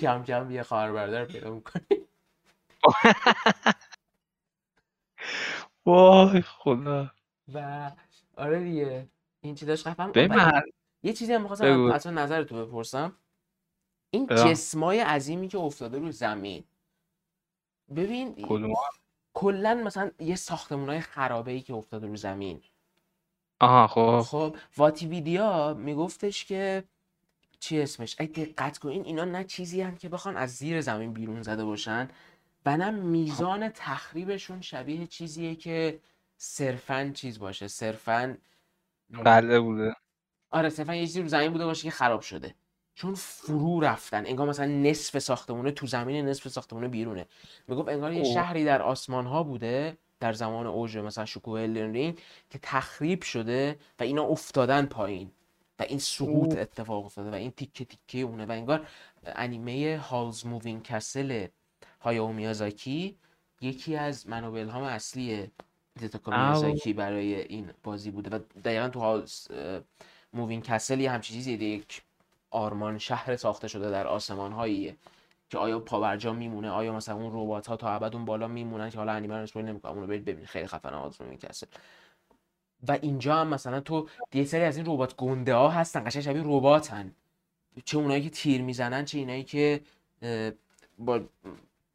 کم کم یه خواهر برادر پیدا می‌کنی. وای خدا. و آره دیگه این چی داشت من یه چیزی هم. می‌خواستم اصلا نظر تو بپرسم. این. جسمای عظیمی که افتاده رو زمین. ببین کلا مثلا یه ساختمونای خرابه ای که افتاده رو زمین. آها خب. خب واتی ویدیا میگفتش که چی اسمش؟ اگه دقت کنین اینا نه چیزی هم که بخوان از زیر زمین بیرون زده باشن. و نه میزان تخریبشون شبیه چیزیه که صرفا چیز باشه صرفا قلعه بوده. آره صرفا یه چیزی رو زمین بوده باشه که خراب شده. چون فرو رفتن انگار مثلا نصف ساختمونه تو زمین نصف ساختمونه بیرونه می‌گفت انگار یه اوه. شهری در آسمان ها بوده در زمان اوج مثلا شکوه الدن رینگ که تخریب شده و اینا افتادن پایین و این سقوط اوه. اتفاق افتاده و این تیکه تیکه اونه و انگار انیمه Howl's Moving Castle هایاو میازاکی یکی از منابع الهام اصلی هیدتاکا آو. میازاکی برای این بازی بوده و دقیقا تو Howl's Moving Castle یه همچین چیزی یک آرمان شهر ساخته شده در آسمان هاییه که آیا پابرجا میمونه؟ آیا مثلا اون ربات ها تا ابد اون بالا میمونن که حالا انیمه رو spoil نمی‌کنم اونو برید ببینید. خیلی خفنه Moving Castle و اینجا هم مثلا تو یه سری از این ربات گنده ها هستن قشنگ شبیه رباتن. چه اونایی که تیر می‌زنن چه اینایی که با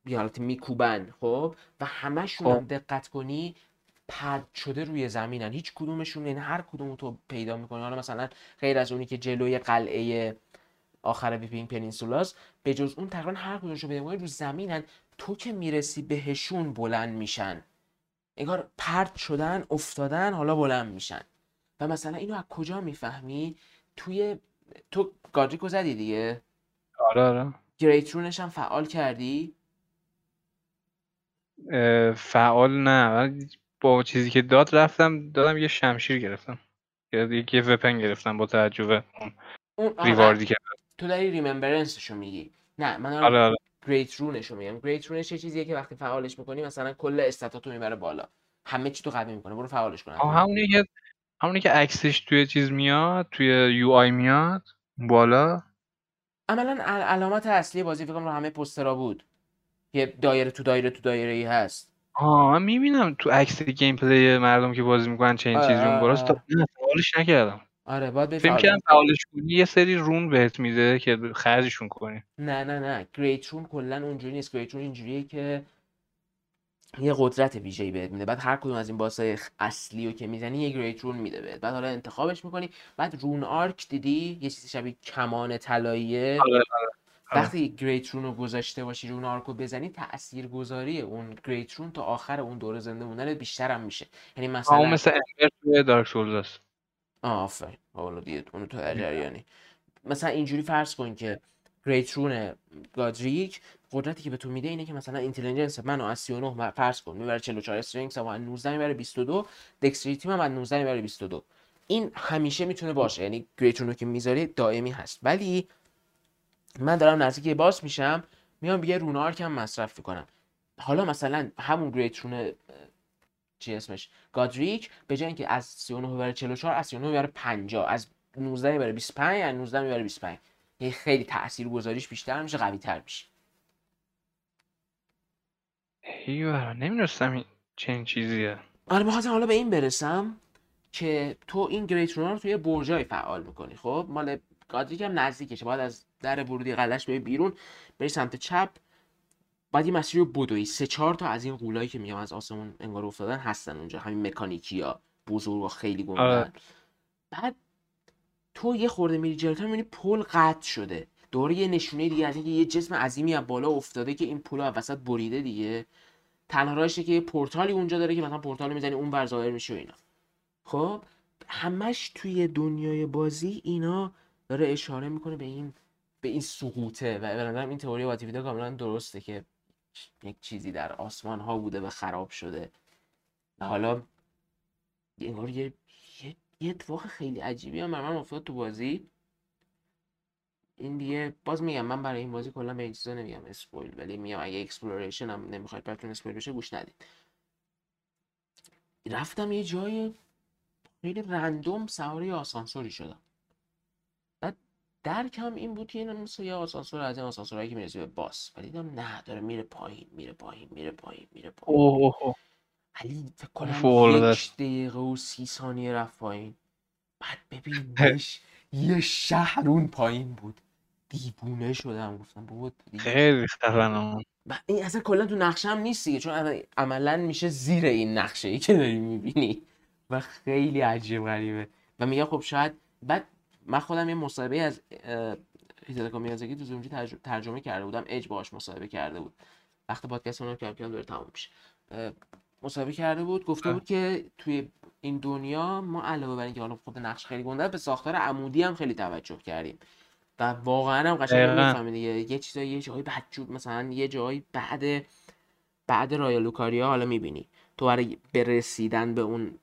یه حالت میکوبن خب؟ و همشون هم خب. دقت کنی پرد شده روی زمینن. هیچ کدومشون یعنی هر کدوم تو پیدا می‌کنی. حالا مثلا غیر از اونی که جلوی قلعه آخر ویپینگ پنینسولاست به جز اون تقریبا هر پیدا می‌کنی رو زمینن تو که می‌رسی بهشون بلند میشن. انگار پرد شدن افتادن حالا بلند میشن. و مثلا اینو از کجا می‌فهمی؟ توی تو گادریکو زدی دیگه؟ آره آره. great rune ش هم فعال کردی؟ فعال نه. با چیزی که داد رفتم دادم یه شمشیر گرفتم. یه weapon گرفتم با توجه به اون آه، reward ی که تو داری remembrance شو میگی. نه من دارم آره آره. great rune شو میگم. great rune ش یه چیزیه که وقتی فعالش می‌کنی مثلا کل stat اتو می‌بره بالا. همه چی تو قوی می‌کنه برو فعالش کن. همونی که همونی که عکسش توی چیز میاد توی UI میاد بالا. عملا علامت اصلی بازی فکر کنم رو همه پوسترا بود. یه دایره تو دایره تو دایره ای هست. آه من می‌بینم تو عکس gameplay مردم که بازی می‌کنن چه این چیزی اون آره، بالاست. تا آره. نه فعالش نکردم. آره باید به فکر. کردم فعالش کنی یه سری rune بهت میده که خرجشون کنی. نه نه نه great rune کلا اونجوری نیست. great rune اینجوریه که یه قدرت ویژه‌ای بهت میده. بعد هر کدوم از این boss ای اصلی رو که می‌زنی یه great rune میده بهت. بعد حالا انتخابش می‌کنی. بعد rune arc دیدی؟ یه چیزی شبیه کمان طلاییه. آره آره. وقتی great rune رو گذاشته باشی rune arc رو بزنی تأثیر گذاری اون great rune تا آخر اون دوره زنده موندن بیشتر هم میشه. یعنی مثلا مثل ember توی Dark Souls آفرین. حالا دیگه اونو تو جریانی. مثلا اینجوری فرض کن که great rune گادریک قدرتی که به تو میده اینه که مثلا intelligence منو از 39 م- فرض کن می‌بره 44 strength و از 19 می‌بره 22 dexterity از 19 می‌بره 22 این همیشه می‌تونه باشه یعنی great rune رو که می‌ذاری دائمی هست. ولی من دارم نزدیک boss میشم میام یه rune arc هم مصرف می‌کنم. حالا مثلا همون great rune چی اسمش؟ گادریک به جای اینکه از 39 ببره 44 از 39 می‌بره 50 از 19 می‌بره 25 از 19 می‌بره 25 یه خیلی تأثیر گذاریش بیشتر میشه قوی تر میشه. ایوه نمی‌دونستم این چنین چیزیه. آره می‌خواستم حالا به این برسم که تو این گریت رونر رو توی برجای فعال می‌کنی. خب مال گادریک هم نزدیکشه. باید از در ورودی قلعش بری بیرون بری سمت چپ. بعد یه مسیر رو بدوی. سه چهار تا از این قولایی که میگم از آسمون انگار افتادن هستن اونجا. همین مکانیکی ها بزرگ و خیلی گندن آره. بعد تو یه خورده میری جلوتر می‌بینی پل قطع شده. دوره یه نشونه دیگه از اینکه یه جسم عظیمی از بالا افتاده که این پل از وسط بریده دیگه. تنها راهشه که یه پورتالی اونجا داره که مثلا پورتال می‌زنی اون ور ظاهر میشه و اینا. خب همش توی دنیای بازی اینا داره اشاره می‌کنه به این به این سقوطه. و به نظرم این تئوری واتیویدا کاملا درسته که یک چیزی در آسمان ها بوده و خراب شده. و حالا انگار یه یه یه اتفاق خیلی عجیبی هم من افتاد تو بازی. این دیگه باز میگم من برای این بازی کلا به این چیزا نمیگم spoil ولی میگم اگه exploration هم نمی‌خواید براتون spoil بشه گوش ندید. رفتم یه جای خیلی random سوار یه آسانسوری شدم. درکم این بود که این مثل یه آسانسور از این آسانسورهایی که می‌رسی به boss. ولی دیدم نه داره میره پایین میره پایین میره پایین میره پایین. اوه اوه. علی فکر کنم یک. دقیقه و سی ثانیه رفت پایین. بعد ببین یه شهر اون پایین بود. دیوونه شدم. گفتم بابا خیلی خفنم این اصلا کلا تو نقشه هم نیست دیگه چون عملا میشه زیر این نقشه ای که داری می‌بینی. و خیلی عجیب غریبه. و میگم خب شاید بعد من خودم یه مصاحبه از هیدتاکا میازاکی تو زومجی ترج- ترجمه کرده بودم. اج باهاش مصاحبه کرده بود. وقت پادکست اون کم کم داره تموم میشه. مصاحبه کرده بود. گفته بود که توی این دنیا ما علاوه بر اینکه حالا خود نقش خیلی گنده به ساختار عمودی هم خیلی توجه کردیم. و واقعا هم قشنگ دقیقاً. می‌فهمی دیگه. یه چیزایی یه جایی بدجور مثلا یه جایی بعد بعد رایال لوکاریا حالا می‌بینی. تو برای برسیدن به اون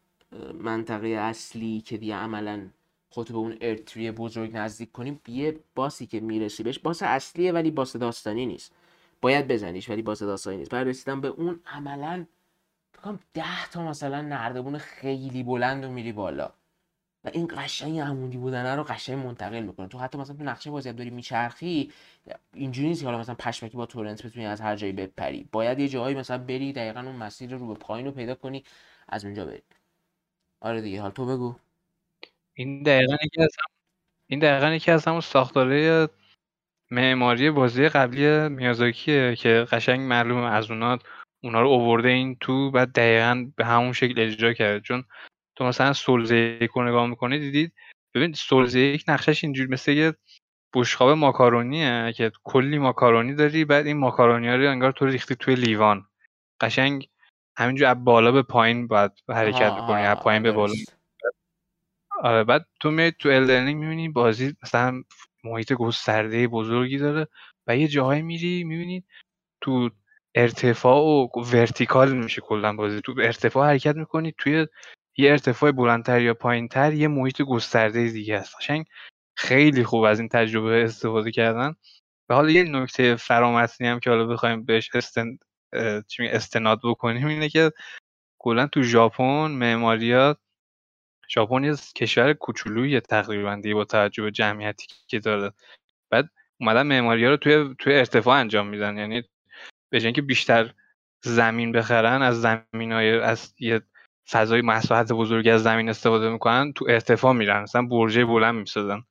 منطقه اصلی که دیگه عملا خودتو به اون ارتری بزرگ نزدیک کنی یه باسی که می‌رسی بهش باس اصلیه ولی باس داستانی نیست. باید بزنیش ولی با صدا سایی نیست. بعد رسیدم به اون عملا بکنم ده تا مثلا نردبون خیلی بلند و میری بالا. و این قشنگ عمودی بودنه رو قشنگ منتقل می‌کنه تو حتی مثلا تو نقشه بازی داری میچرخی اینجوری نیست که حالا مثلا پشمکی با تورنت بتونی از هر جایی بپری. باید یه جایی مثلا بری دقیقا اون مسیر رو به پایین رو پیدا کنی از اونجا بری. آره دیگه حال تو بگو. این دقیقا یکی از این دقیقا یکی از همون ساختاره معماری بازی قبلی میازاکیه که قشنگ معلومه از اونا اونا رو اوورده این تو بعد دقیقا به همون شکل اجرا کرده. چون تو مثلا سولز یک رو نگاه می‌کنی دیدید؟ ببین سولز یک نقشش اینجوری مثل یه بشقاب ماکارونیه که کلی ماکارونی داری بعد این ماکارونی ها رو انگار تو ریختی توی لیوان. قشنگ همینجور از بالا به پایین باید حرکت می‌کنی از پایین به بالا. آره بعد تو میای تو Elden Ring می‌بینی بازی مثلا محیط گسترده بزرگی داره و یه جاهایی میری می‌بینی تو ارتفاع و vertical میشه کلا بازی. تو ارتفاع حرکت می‌کنی توی یه ارتفاع بلندتر یا پایینتر یه محیط گسترده دیگه هست. قشنگ خیلی خوب از این تجربه استفاده کردن. و حالا یه نکته فرامتنی هم که حالا بخوایم بهش استن... استناد بکنیم اینه که کلا تو ژاپن معماریات ژاپن یه کشور کوچولویی تقریبا دیگه با توجه به جمعیتی که داره. بعد اومدن معماری ها رو توی توی ارتفاع انجام میدن. یعنی به که بیشتر زمین بخرن از زمین های از یه فضای مساحت بزرگی از زمین استفاده می‌کنن تو ارتفاع میرن. مثلا برجه بلند می‌سازن.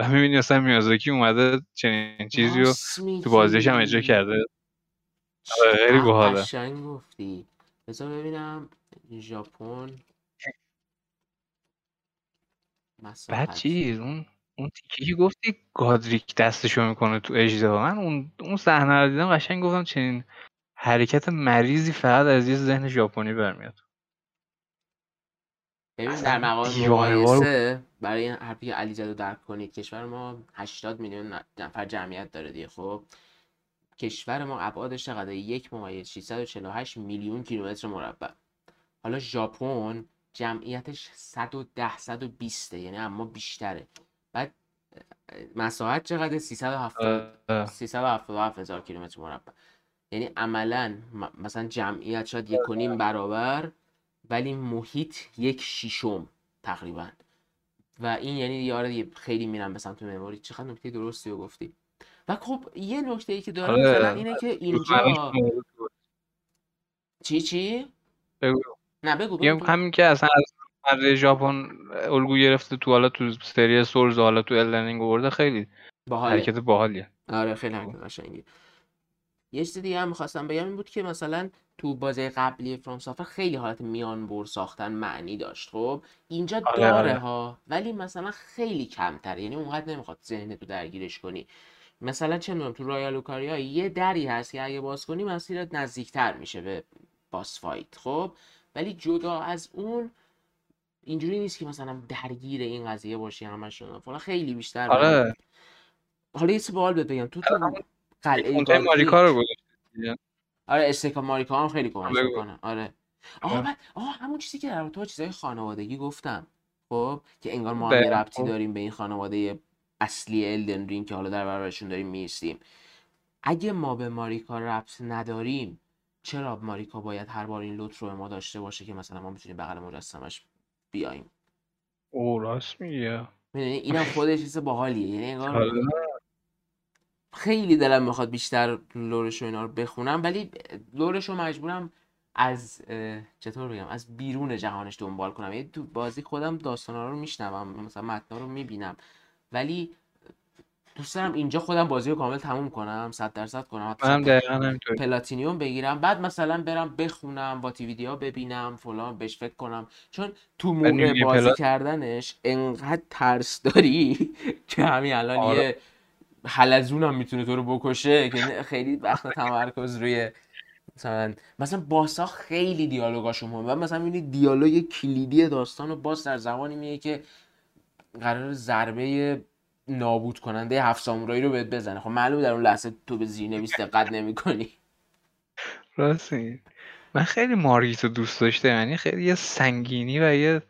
و می‌بینی مثلا میازاکی اومده چنین چیزی رو تو بازیش هم اجرا کرده. آره، خیلی باحاله. گفتی. بذار ببینم ژاپن بعد چیز اون اون تیکی که گفتی گادریک دستشو می‌کنه تو اجدا من اون اون صحنه رو دیدم قشنگ گفتم چنین حرکت مریضی فقط از یه ذهن ژاپنی برمیاد. ببین در مقام مقایسه برای این حرفی که علی زدو درک کنید کشور ما 80 میلیون نفر جمعیت داره دیگه خب؟ کشور ما ابعادش چقدر یک ممیز 648 میلیون کیلومتر مربع. حالا ژاپن جمعیتش 110 120 یعنی اما بیشتره. بعد مساحت چقدر؟ 370 377 هزار کیلومتر مربع. یعنی عملا مثلا جمعیت شاید یک نیم برابر ولی محیط یک شیشم تقریبا. و این یعنی یاره خیلی میرم به سمت معماری. چقدر نکته درستی رو گفتی. و خب یه نکته ای که داره. مثلا اینه که اینجا چی چی؟ بگو. نه بگو, بگو. همین که اصلا از ژاپن الگو گرفته تو حالا تو سری سولز حالا تو الدنینگ ورده خیلی باحاله. حرکت باحالیه. آره خیلی حرکت قشنگی یه چیز دیگه هم می‌خواستم بگم این بود که مثلا تو بازی قبلی فرانس خیلی حالت میان بر ساختن معنی داشت خب؟ اینجا آره داره آره. ها ولی مثلا خیلی کمتره. یعنی اونقدر نمی‌خواد ذهن تو درگیرش کنی. مثلا چه می‌دونم تو رایال اوکاریا یه دری هست که اگه باز کنی مسیرت نزدیکتر میشه به باس فایت خب؟ ولی جدا از اون اینجوری نیست که مثلا درگیر این قضیه باشی همشون. فلان خیلی بیشتر آره. حالا یه سوال بهت بگم. تو تو قلعه ماریکا رو آره استیکا ماریکا هم خیلی کمک می‌کنه. آره. آها بعد آها همون چیزی که در تو چیزای خانوادگی گفتم. خب که انگار ما هم ربطی خب. داریم به این خانواده اصلی الدن رینگ که حالا در برابرشون داریم میستیم اگه ما به ماریکا ربط نداریم چرا ماریکا باید هر بار این لوت رو ما داشته باشه که مثلا ما می‌تونیم بغل مجسمش بیایم او راست میگه اینم خودش چیز باحالیه. یعنی انگار خیلی دلم می‌خواد بیشتر لورش و اینا رو بخونم ولی لورش رو مجبورم از چطور بگم؟ از بیرون جهانش دنبال کنم. یعنی تو بازی خودم داستانا رو میشنوم مثلا متنا رو می‌بینم. ولی دوست دارم اینجا خودم بازی رو کامل تموم کنم صد درصد کنم منم دقیقا پلاتینیوم بگیرم. بعد مثلا برم بخونم با تی ویدیو ببینم فلان بهش فکر کنم. چون تو موقع بازی کردنش انقدر ترس داری که همین الان آره. یه حلزون هم می‌تونه تو رو بکشه که خیلی وقت تمرکز روی مثلا مثلا باسا خیلی دیالوگاشون مهمه. و مثلا می‌بینی دیالوگ کلیدی داستان و باس در زمانی میگه که قرار ضربه نابود کننده هفت سامورایی رو بهت بزنه. خب معلومه در اون لحظه تو به زیرنویس دقت نمی‌کنی. راستی من خیلی مارگیتو دوست داشته یعنی خیلی یه سنگینی و یه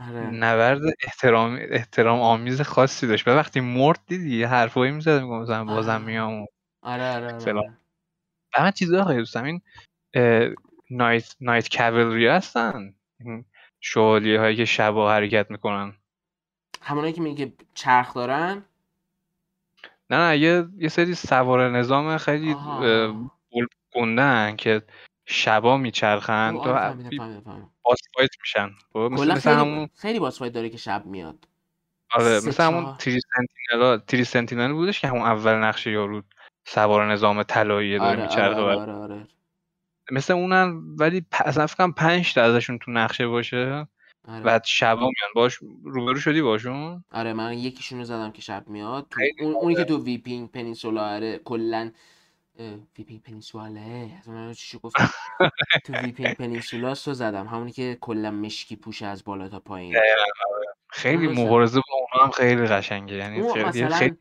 آره. نبرد احترام احترام آمیز خاصی داشت. و وقتی مرد دیدی یه حرفایی می‌زد میگم مثلا بازم میام آره آره, آره. من چیزا خیلی دوست دارم. این نایت نایت کاولری هستن. شوالیه هایی که شبا حرکت می‌کنن. همونایی که میگه چرخ دارن؟ نه نه یه یه سری سوار نظام خیلی گندن که شبا میچرخن او تو آره فهمیدم فهمیدم فهمیدم. boss fight میشن. خب، مثل مثل خیلی همون خیلی boss fight داره که شب میاد. آره مثل همون. Tree Sentinel Tree Sentinel بودش که همون اول نقشه یارو سوار نظام طلایی داره آره آره میچرخه آره آره, آره. مثل اونن ولی اصلا فکر کنم پنج تا ازشون تو نقشه باشه. آره. بعد شبا میان. باش روبرو شدی باشون؟ آره من یکیشون رو زدم که شب میاد. تو خیلی اون اونی که تو Weeping Peninsula آره کلا Weeping Peninsula اصلا من چی گفت تو Weeping Peninsula رو زدم. همونی که کلا مشکی پوشه از بالا تا پایین. خیلی اون مثلا- مبارزه با اونا هم خیلی قشنگه. یعنی اون خیلی مثلا خیلی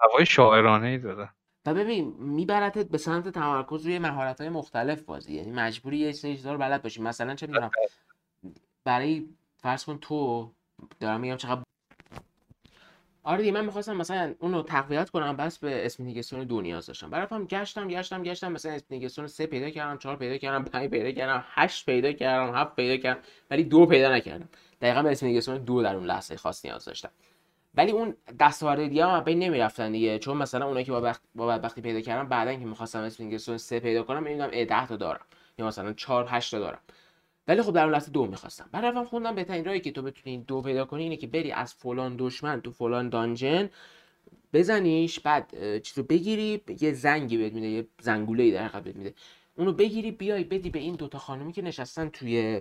هوای شاعرانه ای داره. و ببین میبرتت به سمت تمرکز روی مهارت های مختلف بازی. یعنی مجبوری یه سری چیزا رو بلد باشی. مثلا چه می‌دونم برای فرض کن تو دارم میگم چقدر آره دیگه من می‌خواستم مثلا اونو تقویت کنم بس به اسم نیگستون دو نیاز داشتم. برای هم گشتم گشتم گشتم مثلا اسم نیگستون سه پیدا کردم چهار پیدا کردم پنج پیدا کردم هشت پیدا کردم هفت پیدا کردم ولی دو پیدا نکردم. دقیقا به اسم نیگستون دو در اون لحظه خاص نیاز داشتم. ولی اون دستاورد دیگه هم بین نمی‌رفتن دیگه چون مثلا اونایی که با بخت با بدبختی پیدا کردم بعدا که می‌خواستم اسم سه پیدا کنم می‌بینم اه 10 تا دارم. یا مثلا 4 8 تا دارم. ولی خب در اون لحظه دو می‌خواستم. بعد رفتم خوندم بهترین راهی که تو بتونی دو پیدا کنی اینه که بری از فلان دشمن تو فلان دانجن بزنیش بعد چیز رو بگیری یه زنگی بهت میده یه زنگوله ای در حقیقت بهت میده. اونو بگیری بیای بدی به این دوتا خانومی که نشستن توی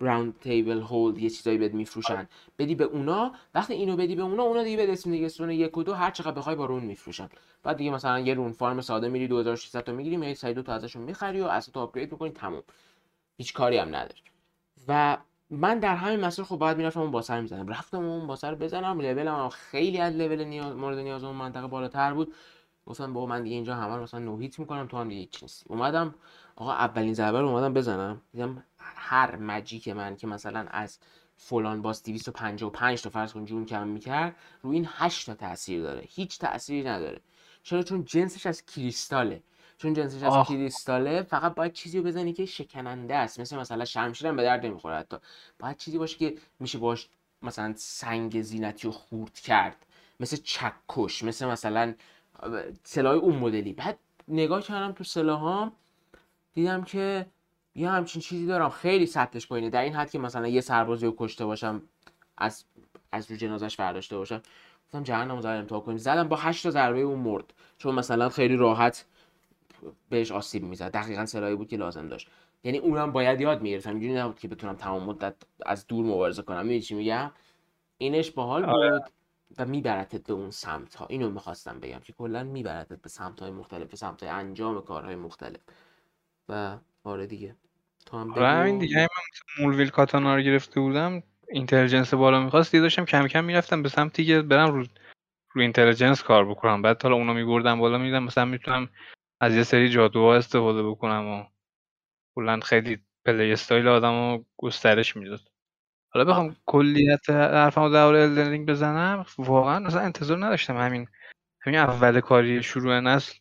راوند تیبل هولد یه چیزایی بهت میفروشن. بدی به اونا وقتی اینو بدی به اونا اونا دیگه به اسم دیگه سون یک و دو هر چقدر بخوای با رون میفروشن. بعد دیگه مثلا یه رون فارم ساده میری 2600 تا می‌گیری میای سایدو تا ازشون می‌خری و اساتو آپگرید می‌کنی تموم. هیچ کاری هم نداری و من در همین مسیر خب باید می‌رفتم اون باسر می‌زنم رفتم اون باسر بزنم لولم خیلی از لول نیاز مورد نیاز اون منطقه بالاتر بود. گفتم بابا من دیگه اینجا همه رو مثلا نوهیت می‌کنم تو هم دیگه هیچ نیستی. اومدم آقا اولین ضربه رو اومدم بزنم. دیدم هر مجیک من که مثلا از فلان باز 255 تا فرض کن جون کم می‌کرد رو این 8 تا تاثیر داره. هیچ تأثیری نداره. چرا؟ چون جنسش از کریستاله. چون جنسش از آخ. کریستاله فقط باید چیزی رو بزنی که شکننده است. مثل مثلا شمشیر هم به درد نمی‌خوره حتی. باید چیزی باشه که میشه باش مثلا سنگ زینتی رو خورد کرد. مثل چکش مثل مثلا سلاح اون مدلی. بعد نگاه کردم تو سلاحام دیدم که یه همچین چیزی دارم. خیلی سطحش پایینه. در این حد که مثلا یه سربازی رو کشته باشم از از رو جنازش برداشته باشم. گفتم جهنم زدم امتحان کنیم زدم با هشت تا ضربه اون مرد. چون مثلا خیلی راحت بهش آسیب می‌زد. دقیقا سلاحی بود که لازم داشت. یعنی اونم باید یاد می‌گرفتم. اینجوری نبود که بتونم تمام مدت از دور مبارزه کنم. می‌دونی چی میگم؟ اینش باحال آره. بود و میبرتت به اون سمت ها اینو می‌خواستم بگم که کلا میبرتت به سمت های مختلف به سمت های انجام کارهای مختلف. و آره دیگه. تو هم آره همین دیگه. من Moonveil Katana رو گرفته بودم intelligence بالا می‌خواست. دیگه داشتم کم کم می‌رفتم به سمتی که برم رو رو intelligence کار بکنم. بعد حالا اونو میبردم بالا میدم مثلا می‌تونم از یه سری جادوها استفاده بکنم و کلا خیلی play style آدم رو گسترش می‌داد. حالا بخوام کلیت حرفمو Elden Ring بزنم واقعا مثلا انتظار نداشتم همین همین اول کاری شروع نسل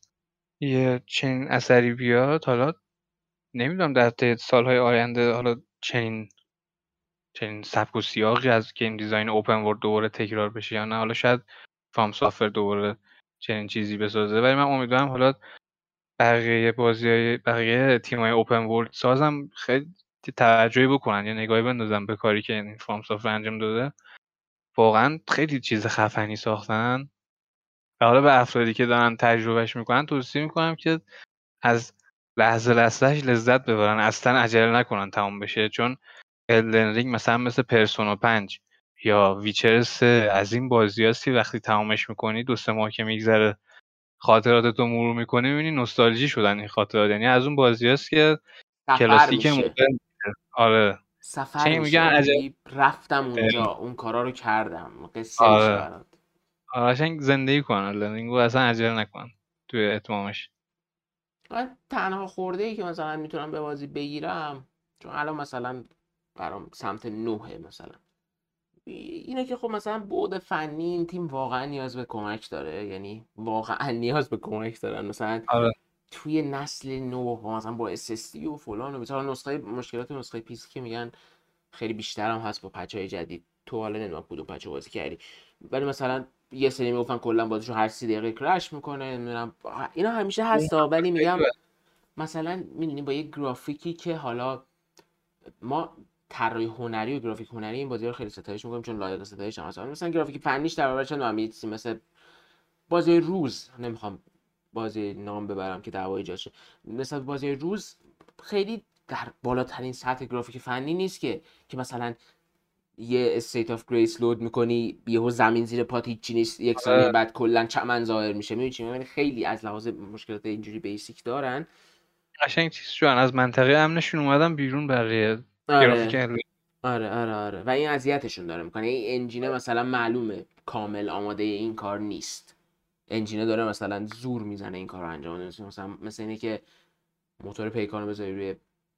یه چنین اثری بیاد. حالا نمی‌دونم در طی سالهای آینده حالا چنین چنین سبک و سیاقی از game design open world دوباره تکرار بشه یا نه. حالا شاید FromSoft دوباره چنین چیزی بسازه. ولی من امیدوارم حالا بقیه بازی های بقیه تیم های open world سازم خیلی توجهی بکنن یا نگاهی بندازن به کاری که این سافر انجام داده. واقعا خیلی چیز خفنی ساختن. و حالا به افرادی که دارن تجربهش می‌کنن توصیه می‌کنم که از لحظه لحظهش لذت ببرن. اصلا عجله نکنن تمام بشه. چون Elden Ring مثلا مثل Persona 5 یا Witcher 3 از این بازی هستی وقتی تمامش می‌کنی دو سه ماه که میگذره خاطرات تو مرور می‌کنی می‌بینی نوستالژی شدن این خاطرات. یعنی از اون بازی هست که کلاسیک مدرن. آره. سفر میگن؟ عجب یعنی رفتم اونجا اون کارا رو کردم. قصه آره. آره، زندگی کن الدن رینگو اصلا عجله نکن توی اتمامش. من تنها خورده ای که مثلا می‌تونم به بازی بگیرم چون الان مثلا برام سمت نوه مثلا. اینه که خب مثلا بعد فنی این تیم واقعا نیاز به کمک داره یعنی واقعا نیاز به کمک دارن. مثلا آره. توی نسل نو مثلا با SSD و فلان و مثلا نسخه مشکلات نسخه پیسی که میگن خیلی بیشتر هم هست با پچ های جدید. تو حالا نمی‌دونم کدوم پچ بازی کردی. ولی مثلا یه سری می‌گفتن کلا بازیشو هر سی دقیقه کرش می‌کنه نمی‌دونم. اینا همیشه هستا. ولی میگم. مثلا می‌دونی با یه گرافیکی که حالا ما طراحی هنری و گرافیک هنری این بازی رو خیلی ستایش می‌کنیم چون لایق ستایش هم مثلا مثلا گرافیک فنیش در برابر چند مثل بازی روز نمی‌خوام بازی نام ببرم که دعوا ایجاد شه. مثلا بازی روز خیلی در بالاترین سطح گرافیک فنی نیست که که مثلا یه Site of Grace load می‌کنی یهو زمین زیر پات هیچی نیست یک ثانیه بعد کلا چمن ظاهر میشه. می‌دونی چی یعنی خیلی از لحاظ مشکلات اینجوری basic دارن. قشنگ چیز شدن از منطقه امنشون اومدن بیرون برای آره. آره آره آره. و این اذیتشون داره می‌کنه. این انجینه مثلا معلومه. کامل آماده این کار نیست. انجینه داره مثلا زور می‌زنه این کار رو انجام بده. مثلا مثل اینه که موتور پیکانو بذاری روی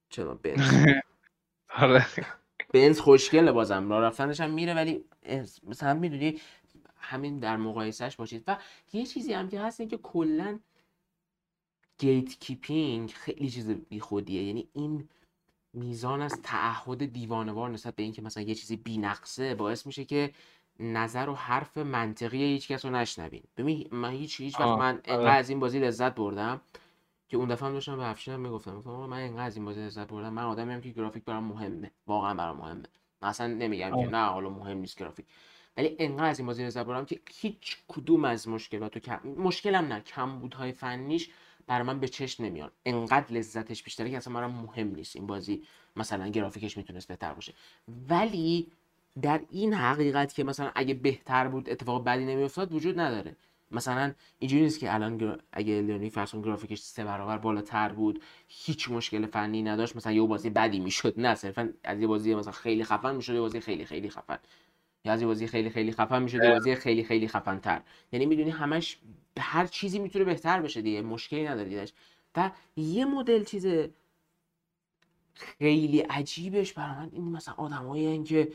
چرا بنز؟ آره. بنز خوشگله بازم. راه رفتنش هم میره ولی مثلا می‌دونی همین در مقایسهش باشید. و یه چیزی هم که هست که کلا گیت کیپینگ خیلی چیز بیخودیه. یعنی این میزان از تعهد دیوانوار نسبت به اینکه مثلا یه چیزی بینقصه باعث میشه که نظر و حرف منطقی هیچ کس رو نشنوین. ببین من هیچ هیچ وقت من انقدر آره. از این بازی لذت بردم که اون دفعه هم داشتم به افشین می‌گفتم. گفتم من انقدر از این بازی لذت بردم من آدمی هم که گرافیک برام مهمه. واقعا برام مهمه. اصلا نمیگم که نه حالا مهم نیست گرافیک. ولی انقدر از این بازی لذت بردم که هیچ کدوم از مشکلات و کم مشکلم نه کمبودهای فنیش برای من به چشم نمیاد. انقدر لذتش بیشتره که اصلا برام مهم نیست این بازی مثلا گرافیکش می‌تونست بهتر باشه. ولی در این حقیقت که مثلا اگه بهتر بود اتفاق بدی نمیافتاد وجود نداره. مثلا اینجوری نیست که الان اگه لیونی فرسون گرافیکش سه برابر بالاتر بود هیچ مشکل فنی نداشت مثلا یه بازی بدی می‌شد. نه صرفا از یه بازی مثلا خیلی خفن می‌شد یه بازی خیلی خیلی خفن. از یه بازی خیلی خیلی خفن می‌شد یه بازی خیلی خیلی خفن تر یعنی می‌دونی همش به هر چیزی می‌تونه بهتر بشه دیگه مشکلی نداره دیدش و یه مدل چیز خیلی عجیبش برای من این مثلا آدمایی که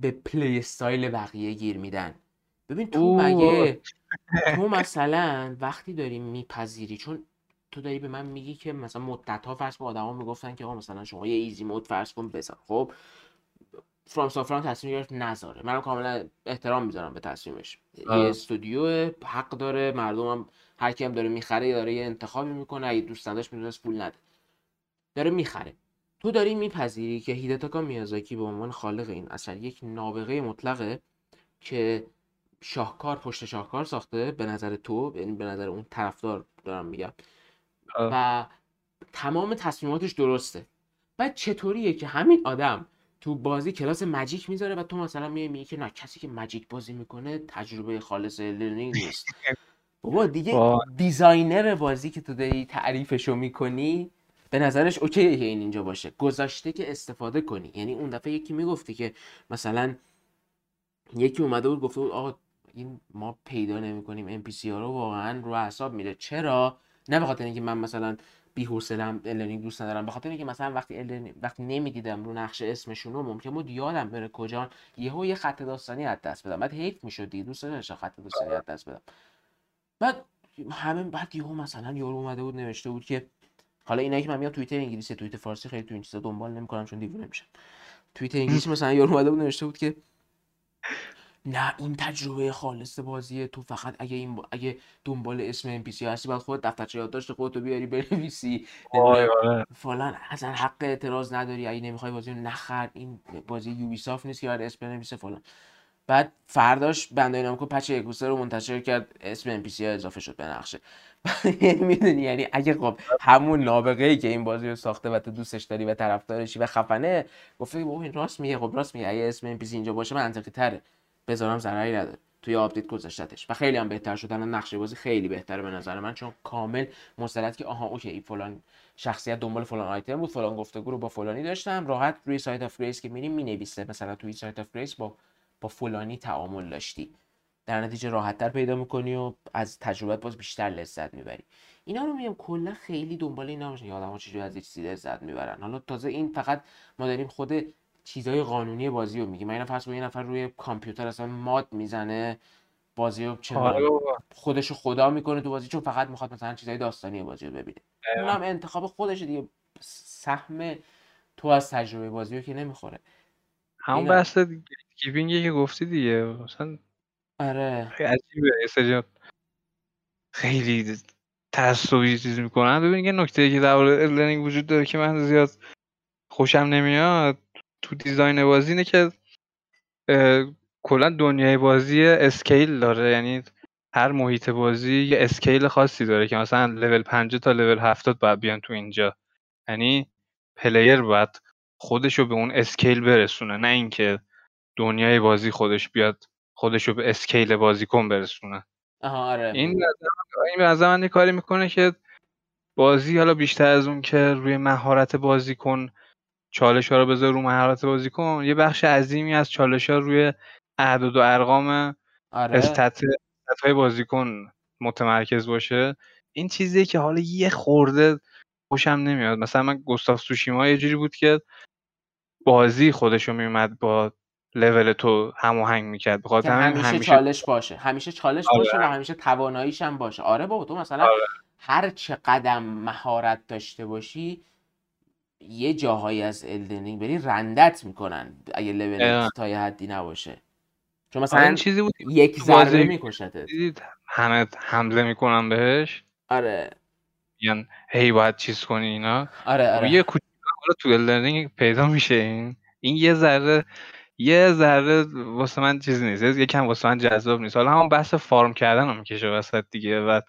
به play style بقیه گیر میدن. ببین تو مگه تو مثلا وقتی داری میپذیری چون تو داری به من میگی که مثلا مدت ها فرض با آدما می‌گفتن که آقا مثلا شما یه easy mode فرض کن بذار خب؟ فرام سافران تصمیم گرفت نذاره. منم کاملا احترام می‌ذارم به تصمیمش. یه استودیو حق داره مردم هم هر کی هم داره می‌خره داره یه انتخابی می‌کنه. اگه دوست نداشت می‌تونست پول نده. داره می‌خره. تو داری میپذیری که هیدتاکا میازاکی به عنوان خالق این اثر یک نابغه مطلقه که شاهکار پشت شاهکار ساخته به نظر تو یعنی به نظر اون طرفدار دارم میگم. و تمام تصمیماتش درسته. بعد چطوریه که همین آدم تو بازی کلاس magic می‌ذاره و تو مثلا میای میگی که نه کسی که magic بازی می‌کنه تجربه خالص Elden Ring نیست. بابا دیگه designer بازی که تو داری تعریفشو می‌کنی به نظرش okay ه که این اینجا باشه. گذاشته که استفاده کنی. یعنی اون دفعه یکی می‌گفته که مثلا یکی اومده بود گفته بود آقا این ما پیدا نمی‌کنیم NPC ها رو واقعا رو حساب میره. چرا؟ نه به خاطر اینکه من مثلا بی حوصله‌ام الرنینگ دوست ندارم. به خاطر اینکه مثلا وقتی وقتی نمی‌دیدم رو نقش اسمشون رو ممکن بود یادم بره کجا. یهو یه خط داستانی از دست بدم. بعد حیف می‌شد دیگه. دوست نداشتم خط داستانی از دست بدم. بعد همین بعد یهو مثلا یارو اومده بود نوشته بود که حالا اینایی که من میام توییتر انگلیسی توییتر فارسی خیلی تو این چیزا دنبال نمی‌کنم چون دیوونه میشم. توییتر انگلیسی مثلا یارو اومده بود نوشته بود که نه این تجربه خالص بازیه. تو فقط اگه این اگه دنبال اسم NPC هستی باید خودت دفترچه یادداشت خودتو بیاری بنویسی. فلان اصلا حق اعتراض نداری. اگه نمی‌خوای بازی رو نخر این بازی Ubisoft نیست که باید اسم بنویسه فلان. بعد فرداش Bandai Namco patch یکوسه رو منتشر کرد اسم NPC ها اضافه شد به نقشه. می‌دونی یعنی اگه خب همون نابغه ای که این بازی رو ساخته و تو دوستش داری و طرفدارشی و خفنه گفته بابا این راست میگه. خب راست میگه. اگه اسم NPC اینجا باشه منطقی تره بذارم ضرری نداره توی update گذاشتتش. و خیلی هم بهتر شدن نقشه بازی خیلی بهتره به نظر من چون کامل مستند که آها okay فلان شخصیت دنبال فلان آیتم بود فلان گفتگو رو با فلانی داشتم. راحت روی Site of Grace که میریم می‌نویسه. مثلا توی Site of Grace با با فلانی تعامل داشتی. در نتیجه راحتتر پیدا می‌کنی و از تجربت باز بیشتر لذت می‌بری. اینا رو میگم کلا خیلی دنبال اینا باشن آدم‌ها چجوری از چیزی لذت می‌برن. حالا تازه این فقط ما داریم خود چیزای قانونی بازی رو میگیم من فرض یه نفر روی کامپیوتر اصلا mod می‌زنه. بازی رو آره چنان بابا. خودشو خدا می‌کنه تو بازی؟ چون فقط می‌خواد مثلا چیزای داستانی بازی رو ببینه. اونم انتخاب خودش دیگه. سهم تو از تجربه بازی رو که نمی‌خوره. همون. بحث gatekeeping ی که گفتی دیگه. مثلا آره. خیلی عجیبه. خیلی تعصبی چیز می‌کنن. ببین یه نکته که در Elden Ring وجود داره که من زیاد خوشم نمیاد. تو design بازی اینه که کلا دنیای بازی scale داره. یعنی هر محیط بازی یه scale خاصی داره که مثلا لول 50 تا لول 70 باید بیان تو اینجا. یعنی player باید خودشو به اون scale برسونه نه اینکه دنیای بازی خودش بیاد خودشو به scale بازیکن برسونه. آها آره. این به نظر من- این به من یه کاری می‌کنه که بازی حالا بیشتر از اون که روی مهارت بازیکن چالش ها رو بذاره رو مهارت بازیکن یه بخش عظیمی از چالش ها روی اعداد و ارقام آره. استت های بازیکن متمرکز باشه. این چیزیه که حالا یه خورده خوشم نمیاد. مثلا من گستاف سوشیما یه جوری بود که بازی خودشو میومد با لول تو هماهنگ می‌کرد. بخاطر همیشه, همیشه چالش باشه. همیشه چالش آره. باشه و همیشه تواناییش هم باشه. آره بابا تو مثلا آره. هر چه قدم مهارت داشته باشی یه جاهایی از الدنینگ بری رندت می‌کنن اگه. لولت تا یه حدی نباشه. چون آره، این مثلا چیزی بود یک ضربه میکشتت. دیدید همه حمله می‌کنن بهش؟ آره. میگن هی باید چیز کنی اینا. آره خب آره. یه کوچولو حالا تو لرنینگ پیدا میشه این. این یه ذره یه ذره واسه من چیزی نیست. یکم واسه من جذاب نیست. حالا همون بحث فارم کردن رو می‌کشه وسط دیگه. و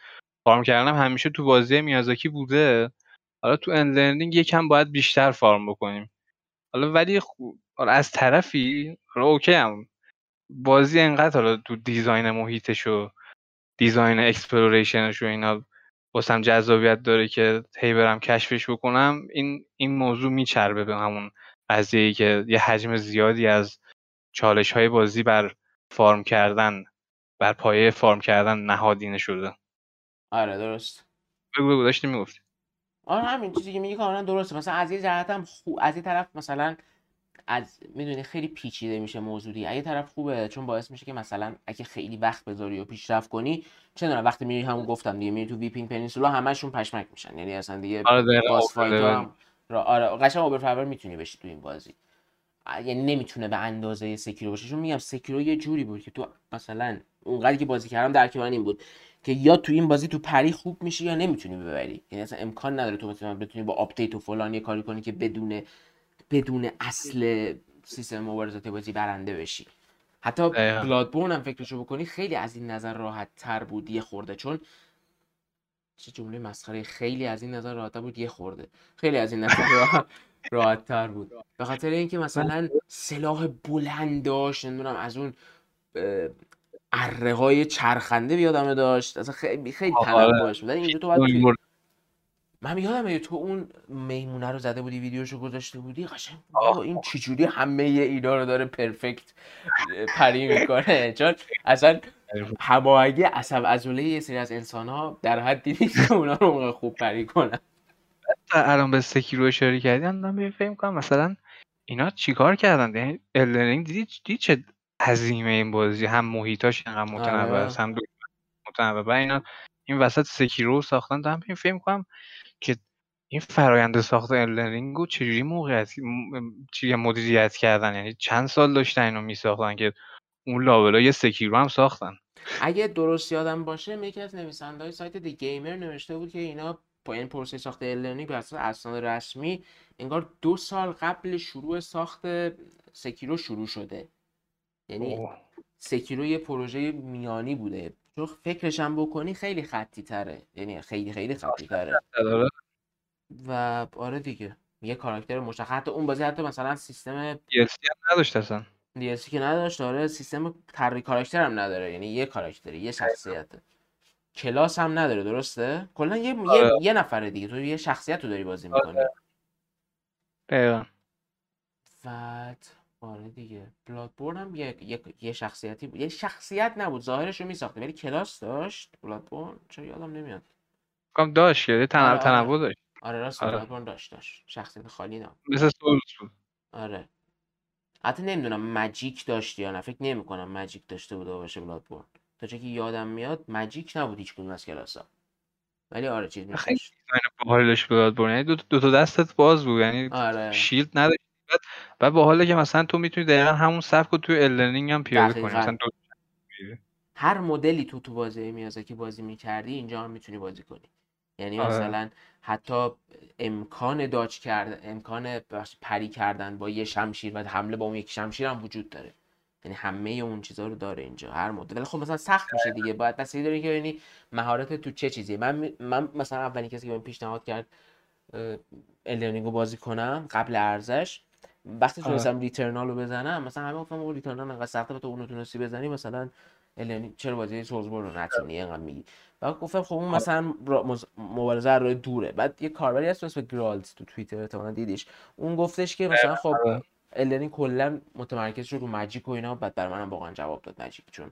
farm کردن هم همیشه تو بازی میازاکی بوده. حالا تو Elden Ring یکم باید بیشتر farm بکنیم. حالا ولی حالا از طرفی حالا okay هم. بازی انقدر حالا تو design محیطش و design exploration ش و اینا واسم جذابیت داره که هی برم کشفش بکنم این این موضوع میچربه به همون قضیه که یه حجم زیادی از چالش های بازی بر farm کردن بر پایه farm کردن نهادینه شده. آره درست. بگو بگو داشتی می‌گفتی. آره همین چیزی که میگی کاملا درسته. مثلا از یه جهت هم خو... از یه طرف مثلا از می‌دونی خیلی پیچیده میشه موضوعی از یه طرف خوبه چون باعث میشه که مثلا اگه خیلی وقت بذاری و پیشرفت کنی چه دونم وقتی میری همون گفتم دیگه میری تو Weeping Peninsula همشون پشمک میشن. یعنی اصلا دیگه آره boss fight. هم را آره قشنگ over می‌تونی بشی تو این بازی. یعنی نمی‌تونه به اندازه Sekiro باشه. چون میگم Sekiro یه جوری بود که تو مثلا اونقدری که بازی کردم من این بود. که یا تو این بازی تو parry خوب میشی یا نمی‌تونی ببری. یعنی اصلا امکان نداره تو مثلا بتونی با آپدیت و فلان یه کاری کنی که بدون بدون اصل سیستم مبارزات بازی برنده بشی. حتی. Bloodborne هم فکرشو بکنی خیلی از این نظر راحت تر بود یه خورده. چون چه جمله مسخره خیلی از این نظر راحت بود یه خورده. خیلی از این نظر راحت راحت تر بود. به خاطر اینکه مثلا سلاح بلند داشت نمی‌دونم از اون اره های چرخنده بیادمه داشت. اصلا خیلی خیلی آره. تنوعش بود اینجا تو باید من یادمه تو اون میمونه رو زده بودی ویدیوشو گذاشته بودی؟ قشنگ این چجوری همه اینا رو داره پرفکت پری می‌کنه؟ چون اصلا هماهنگی عصب عضله یه سری از انسان ها در حدی نیست که اونا رو خوب پری کنن. الان به Sekiro اشاره کردی من فکر می‌کنم مثلا اینا چیکار کردن؟ یعنی Elden Ring دیدی دیدی چه هزینه این بازی هم محیطاش اینقدر متنوع آره. است هم متنوع. و اینا این وسط Sekiro ساختن دارم این فکر می‌کنم که این فرایند ساخت Elden Ring رو چجوری موقعیت چی مدیریت کردن؟ یعنی چند سال داشتن اینو میساختن که اون لابلا یه Sekiro هم ساختن. اگه درست یادم باشه یکی از نویسنده های سایت دی گیمر نوشته بود که اینا با این پروسه ساخت Elden Ring بر اساس اسناد رسمی انگار دو سال قبل شروع ساخت Sekiro شروع شده. یعنی اوه. Sekiro یه پروژه میانی بوده. چون فکرش هم بکنی خیلی خطی تره. یعنی خیلی خیلی خطی تره. داره و آره دیگه. یه کاراکتر مشخص. حتی اون بازی حتی مثلا سیستم DLC هم نداشت اصلا. DLC که نداشت آره. سیستم طراحی کاراکتر هم نداره. یعنی یه کاراکتری یه شخصیت. کلاس هم نداره درسته؟ کلا یه آره. یه, یه نفره دیگه. تو یه شخصیت رو داری بازی می‌کنی. دقیقا. بعد آره دیگه. Bloodborne هم یه, یه, یه شخصیتی بود. یه شخصیت نبود. ظاهرش رو میساخته. ولی کلاس داشت Bloodborne چرا یادم نمیاد. کام داشت که یه آره، تنوع آره. تنوع داشت. آره راست آره. بلادبورن داشت داشت. شخصیت خالی نه مثل Souls بود. آره. حتی نمی‌دونم magic داشت یا نه. فکر نمی کنم magic داشته بوده باشه Bloodborne تا چه که یادم میاد magic نبود هیچ کدوم از کلاسا ولی آره چیز خیلی باحالی داشت Bloodborne یعنی دو, دو تا دستت باز بود. یعنی آره. shield نداشت بعد بعد باحاله که مثلا تو می‌تونی دقیقا همون سبک رو توی Elden Ring هم پیاده کنی. مثلا دو هر مدلی تو تو بازی میازاکی بازی می‌کردی اینجا هم می‌تونی بازی کنی. یعنی آره. مثلا حتی امکان dodge کردن امکان parry کردن با یه شمشیر و حمله با اون یک شمشیر هم وجود داره. یعنی همه اون چیزها رو داره اینجا هر مدل. ولی خب مثلا سخت میشه دیگه. باید بسیاری داره که ببینی مهارت تو چه چیزی. من من مثلا اولین کسی که من پیشنهاد کرد الرنینگ رو بازی کنم قبل ارزش وقتی. تونستم ریترنال رو بزنم مثلا همه گفتم اون ریترنال انقدر سخته تو اونو تونستی بزنی مثلا الرنینگ چرا بازی سولزبور رو نتونی اینقدر میگی. بعد گفتم خب اون مثلا مبارزه راه دوره. بعد یه کاربری هست به اسم گرالز تو توییتر احتمالاً دیدیش. اون گفتش که مثلا خب آره. الرنینگ کلا متمرکز شد رو مجیک و اینا بعد برای منم واقعا جواب داد مجیک چون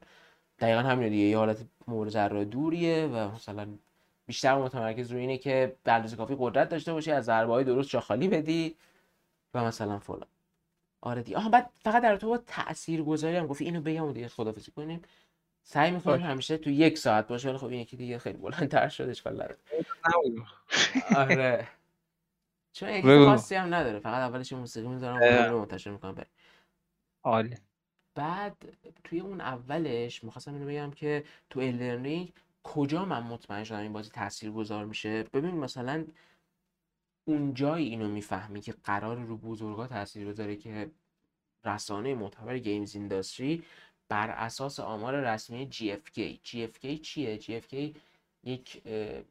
دقیقا همینه دیگه. یه حالت مبارزه راه دوریه و مثلا بیشتر متمرکز روی اینه که به اندازه کافی قدرت داشته باشی از ضربه های درست جا خالی بدی. و مثلا فلان آره دیگه آها بعد فقط در تو با تأثیر گذاری هم گفتی اینو بگم و دیگه خدافزی کنیم سعی می‌کنیم باشه. همیشه تو یک ساعت باشه ولی خب این یکی دیگه خیلی بلندتر شد اشکال نداره. آره چون. edit خاصی هم نداره فقط اولش موسیقی می‌ذارم. و رو منتشر می‌کنم بره عالی بعد توی اون اولش می‌خواستم اینو بگم که تو Elden Ring کجا من مطمئن شدم این بازی تأثیر گذار میشه ببین مثلا اون جایی اینو می‌فهمی که قراره رو بزرگا تاثیر بذاره که رسانه معتبر GamesIndustry بر اساس آمار رسمی GFK GFK چیه؟ GFK یک اه،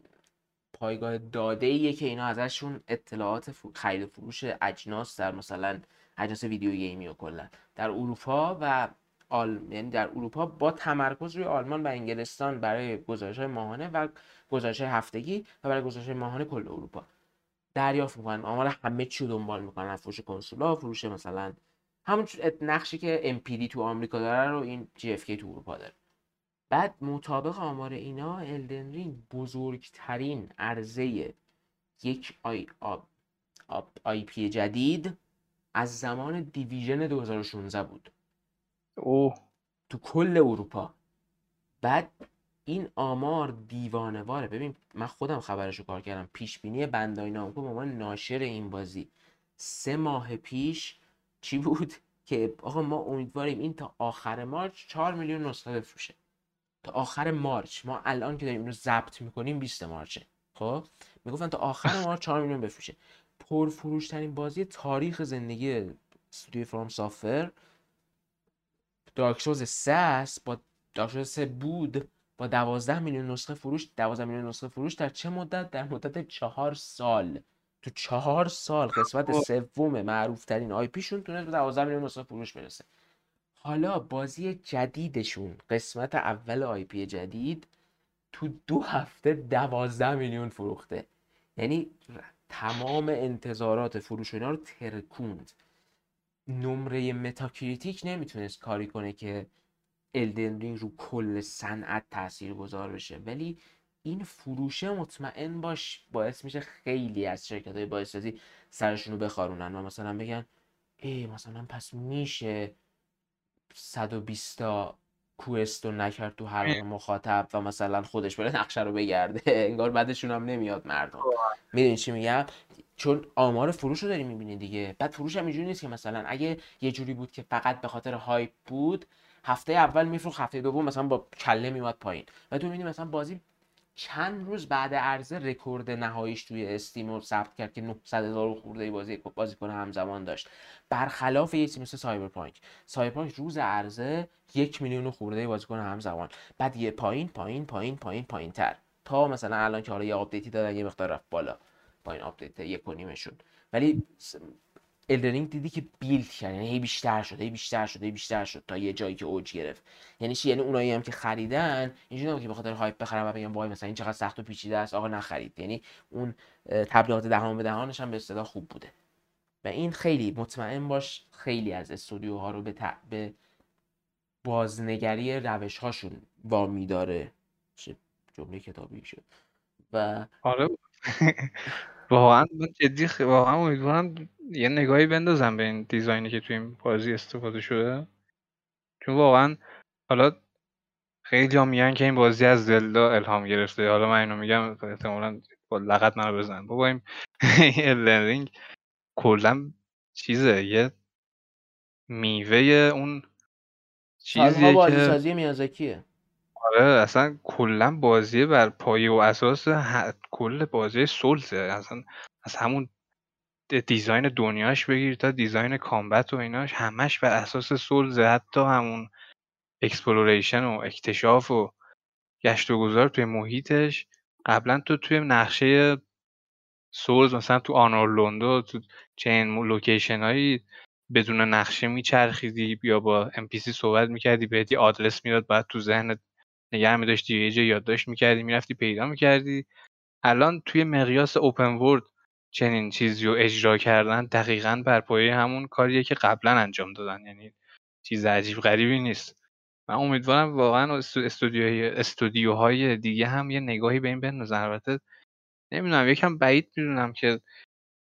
پایگاه داده ایه که اینا ازشون اطلاعات خرید و فروش اجناس در مثلا اجناس ویدیو گیمی و کلا در اروپا و آل... یعنی در اروپا با تمرکز روی آلمان و انگلستان برای گزارش های ماهانه و گزارش های هفتگی و برای گزارش های ماهانه کل اروپا. دریافت می‌کنن. آمار همه چی رو دنبال می‌کنن. فروش کنسولا فروش مثلا همون نقشی که NPD تو آمریکا داره رو این GFK تو اروپا داره. بعد مطابق آمار اینا Elden Ring بزرگترین عرضه یک آی, آب آب IP جدید از زمان Division 2016 بود. اوه. تو کل اروپا. بعد این آمار دیوانواره. ببین من خودم خبرشو کار کردم. پیش بینی Bandai Namco به عنوان ناشر این بازی. سه ماه پیش چی بود؟ که آقا ما امیدواریم این تا آخر مارچ 4 میلیون نسخه بفروشه. تا آخر مارچ. ما الان که داریم اینو ضبط می‌کنیم 20 مارچه. خب؟ می‌گفتن تا آخر مارچ 4 میلیون بفروشه. پرفروش ترین بازی تاریخ زندگی استودیو فرام سافر. دارک سوز 3 است. با دارک سوز 3 بود. با 12 میلیون نسخه فروش 12 میلیون نسخه فروش در چه مدت؟ در مدت چهار سال. تو چهار سال قسمت اوه. سوم معروف ترین IP شون تونست به 12 میلیون نسخه فروش برسه. حالا بازی جدیدشون قسمت اول IP جدید تو دو هفته 12 میلیون فروخته. یعنی تمام انتظارات فروش اینا رو ترکوند. نمره Metacritic نمی‌تونست کاری کنه که Elden Ring رو کل صنعت تأثیر گذار بشه. ولی این فروشه مطمئن باش باعث میشه خیلی از شرکت های بازسازی سرشون رو بخارونن و مثلا بگن ای مثلا پس میشه 120 تا کوست رو نکرد تو حلقه مخاطب و مثلا خودش بره نقشه رو بگرده. انگار بعدشون هم نمیاد مردم. می‌دونی چی میگم؟ چون آمار فروش رو داری می‌بینی دیگه. بعد فروش هم اینجوری نیست که مثلا اگه یه جوری بود که فقط به خاطر هایپ بود هفته اول میفروخت هفته دوم مثلا با کله میومد پایین. و تو می‌بینی مثلا بازی چند روز بعد عرضه رکورد نهاییش توی Steam رو ثبت کرد که 900 هزار خورده بازی بازیکن همزمان داشت. برخلاف یه چیزی مثل Cyberpunk. Cyberpunk روز عرضه یک میلیون خورده بازیکن همزمان. بعد یه پایین پایین پایین پایین پایین تر تا مثلا الان که حالا یه آپدیتی دادن یه مقدار رفت بالا. با این آپدیت یک و نیمشون ولی الدرینگ دیدی که بیلد کرد. یعنی هی بیشتر شد هی بیشتر شد هی بیشتر شد تا یه جایی که اوج گرفت. یعنی چی؟ یعنی اونایی هم که خریدن اینجوری نبود که به خاطر هایپ بخرن و بگن وای مثلا این چقدر سخت و پیچیده است. آقا نخرید. یعنی اون تبلیغات دهان به دهانش هم به اصطلاح خوب بوده. و این خیلی مطمئن باش خیلی از استودیوها رو به, ت- به بازنگری روش هاشون وامی چه جمله کتابی شد. و آره. واقعا من جدی خ- واقعا امیدوارم یه نگاهی بندازم به این دیزاینی که توی این بازی استفاده شده. چون واقعا حالا خیلی ها میگن که این بازی از زلدا الهام گرفته. حالا من اینو میگم احتمالا با لغت منو بزن بابا این رینگ کلا چیزه یه میوه اون چیزیه که سازی میازاکیه آره اصلا کلا بازی بر پایه و اساس کل بازی Souls ه. اصلا از همون design دنیاش بگیر تا design combat و ایناش همش بر اساس Souls ه. حتی همون exploration و اکتشاف و گشت و گذار توی محیطش. قبلا تو توی نقشه Souls مثلا تو Anor Londo تو چنین location هایی بدون نقشه میچرخیدی یا با NPC صحبت می‌کردی بهت یه آدرس می‌داد بعد تو ذهنت نگه میداشتی یه جا یادداشت می‌کردی می‌رفتی پیدا می‌کردی. الان توی مقیاس اوپن ورد چنین چیزی رو اجرا کردن دقیقا بر پایه همون کاریه که قبلا انجام دادن. یعنی چیز عجیب غریبی نیست. من امیدوارم واقعا استودیوهای استودیوهای دیگه هم یه نگاهی به این بندازن. البته نمی‌دونم یکم بعید می‌دونم که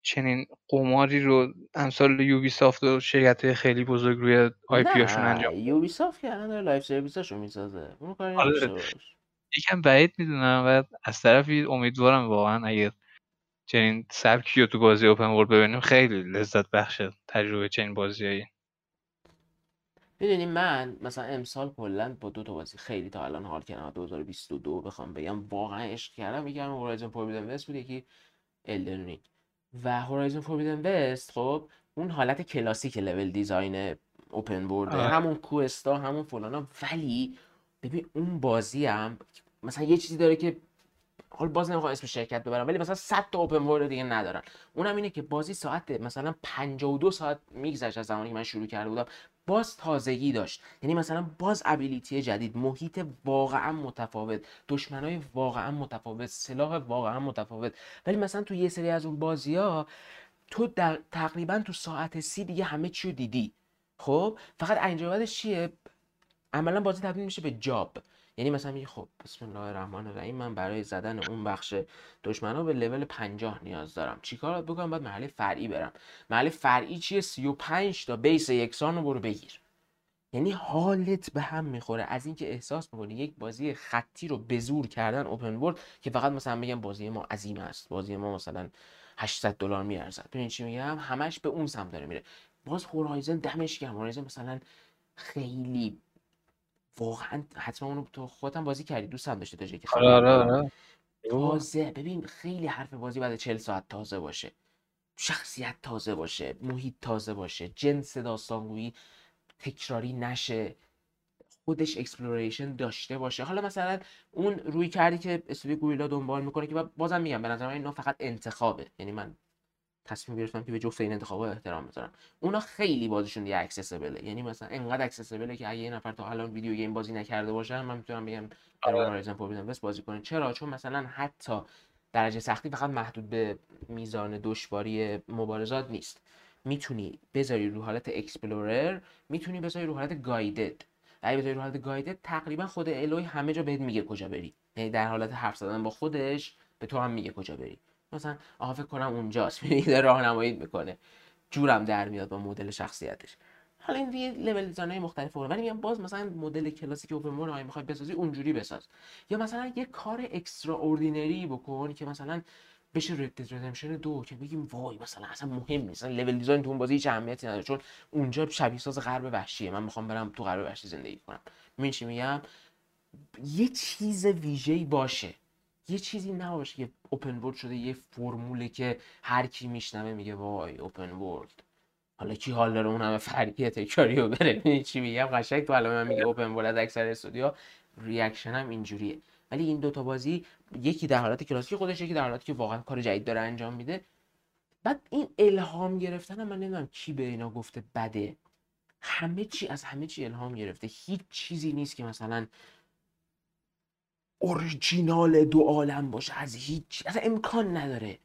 چنین قماری رو امثال یوبی سافت و شرکت خیلی بزرگ روی آی پی هاشون انجام Ubisoft که الان live service اشو می‌سازه. اون کاری آره. یکم بعید می‌دونم و از طرفی امیدوارم واقعا اگه چنین سبکی رو تو بازی open world ببینیم خیلی لذت بخشه تجربه چنین بازیایی. می‌دونی من مثلا امسال کلا با دو تا بازی خیلی تا الان حال کردم. 2022 بخوام بگم واقعا عشق کردم. یکی هم Horizon Forbidden West بود یکی Elden Ring و Horizon Forbidden وست خب اون حالت کلاسیک لول دیزاین اوپن ورد همون کوستا همون فلانا ولی ببین اون بازی هم مثلا یه چیزی داره که حال باز نمی‌خوام اسم شرکت ببرم ولی مثلا 100 تا اوپن ورد دیگه ندارن. اونم اینه که بازی ساعت مثلا 52 ساعت میگذشت از زمانی که من شروع کرده بودم. باز تازگی داشت. یعنی مثلا باز ابیلیتی جدید محیط واقعا متفاوت دشمنای واقعا متفاوت سلاح واقعا متفاوت. ولی مثلا تو یه سری از اون بازی ها تو در تقریبا تو ساعت سی دیگه همه چی رو دیدی. خب؟ فقط انجامش چیه؟ عملا بازی تبدیل میشه به جاب. یعنی مثلا میگه خب بسم الله الرحمن الرحیم من برای زدن اون بخش دشمنا به لول 50 نیاز دارم. چیکار بکنم؟ باید مرحله فرعی برم. مرحله فرعی چیه؟ 35 تا بیس یکسان رو برو بگیر. یعنی حالت به هم می‌خوره. از اینکه احساس می‌کنی یک بازی خطی رو به زور کردن اوپن ورلد که فقط مثلا بگم بازی ما عظیم است. بازی ما مثلا 800 دلار میارزد. ببین چی میگم؟ همش به اون سمت داره میره. باز Horizon دمش گرم. Horizon مثلا خیلی واقعا حتما اونو تو خودم بازی کردی. دوستم داشته تا که آره آره آره. تازه ببین خیلی حرفه بازی بعد 40 ساعت تازه باشه. شخصیت تازه باشه محیط تازه باشه جنس داستانگویی تکراری نشه. خودش exploration داشته باشه. حالا مثلا اون رویکردی که استودیو Guerrilla دنبال می‌کنه که بازم میگم به نظر من اینا فقط انتخابه. یعنی من تصمیم گرفتم که به جفت این انتخابا احترام بذارم. اونا خیلی بازیشون دیگه accessible ه یعنی مثلا انقدر accessible ه که اگه یه نفر تا الان video game بازی نکرده باشه من می‌تونم بگم Horizon Forbidden West بازی کنه. چرا؟ چون مثلا حتی درجه سختی فقط محدود به میزان دشواری مبارزات نیست. می‌تونی بذاری رو حالت explorer می‌تونی بذاری رو حالت guided اگه بذاری رو حالت guided تقریبا خود Aloy همه جا بهت میگه کجا بری. یعنی در حالت حرف زدن با خودش به تو هم میگه کجا بری. مثلا آها فکر کنم اونجاست. می‌بینی راهنمایی می‌کنه. جور هم در میاد با مدل شخصیتش. حالا این یه level design مختلف ولی میگم باز مثلا مدل کلاسیک open world اگه می‌خوای بسازی اونجوری بساز. یا مثلا یه کار extraordinary بکن که مثلا بشه Red Dead Redemption دو که بگیم وای مثلا اصلا مهم نیست. مثلا level design تو اون بازی هیچ اهمیتی نداره. چون اونجا شبیه ساز غرب وحشیه. من می‌خوام برم تو غرب وحشی زندگی کنم. چی میگم؟ یه چیز ویژه‌ای باشه. یه چیزی نباشه که open world شده یه فرموله که هر کی میشنوه میگه وای open world حالا کی حال داره اون همه فرعی تکراری رو بره؟ چی میگم؟ قشنگ تو الان من میگه open world از اکثر استودیو reaction هم اینجوریه. ولی این دوتا بازی یکی در حالت کلاسیک خودش یکی در حالتی که واقعا کار جدید داره انجام میده. بعد این الهام گرفتن من نمی‌دونم کی به اینا گفته بده. همه چی از همه چی الهام گرفته. هیچ چیزی نیست که مثلا اورجینال دو عالم باشه از هیچ اصلا امکان نداره.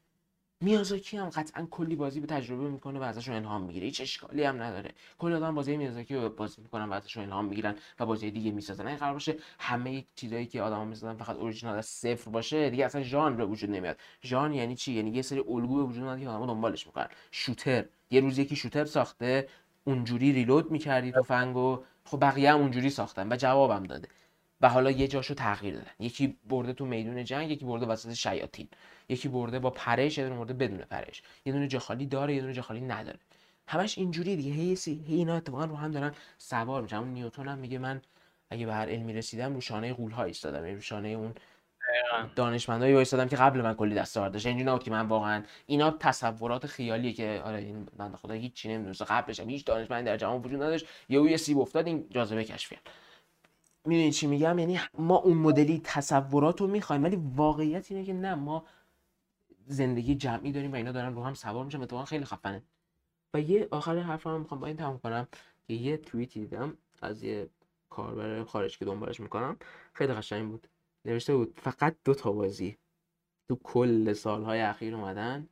میازاکی هم قطعا کلی بازی به تجربه می‌کنه و ازشون الهام می‌گیره. هیچ اشکالی هم نداره. کلی آدم بازی میازاکی رو بازی می‌کنن و ازشون الهام می‌گیرن و بازی دیگه می‌سازن. این قرار باشه همه چیزایی که آدما می‌سازن فقط اورجینال از صفر باشه دیگه اصلا ژانر به وجود نمیاد. ژانر یعنی چی؟ یعنی یه سری الگو به وجود میاد که آدما دنبالش می‌کنن. شوتر. یه روز یکی شوتر ساخته اونجوری ریلود می‌کردی تو فنگو خب بقیه هم اونجوری ساختن و جوابم داده. و حالا یه جاشو تغییر دادن. یکی برده تو میدون جنگ یکی برده وسط شیاطین. یکی برده با پرش یه دونه برده بدون پرش. یه دونه جاخالی داره یه دونه جاخالی نداره. همش اینجوری دیگه. هی, سی... هی اینا اتفاقا رو هم دارن سوار میشن. اون نیوتن هم میگه من اگه به هر علمی رسیدم رو شانه غول ها ایستادم. یعنی رو شانه اون دانشمندایی وایسادم که قبل من کلی دستاورد داشت اینجوری نبود که من واقعا اینا تصورات خیالیه که آره این بنده خدا هیچ چی نمی‌دونست قبلش هم هیچ دانشمندی در جهان وجود نداشت. یهو یه سیب افتاد این جاذبه کشف کرد. می‌دونی چی میگم؟ یعنی ما اون مدلی تصورات رو می‌خوایم ولی واقعیت اینه که نه ما زندگی جمعی داریم و اینا دارن رو هم سوار میشن. اتفاقا خیلی خفنه. و یه آخر حرف هم می‌خوام با این تموم کنم که یه توییتی دیدم از یه کاربر خارج که دنبالش می‌کنم. خیلی قشنگ بود. نوشته بود فقط دو تا بازی تو کل سالهای اخیر اومدن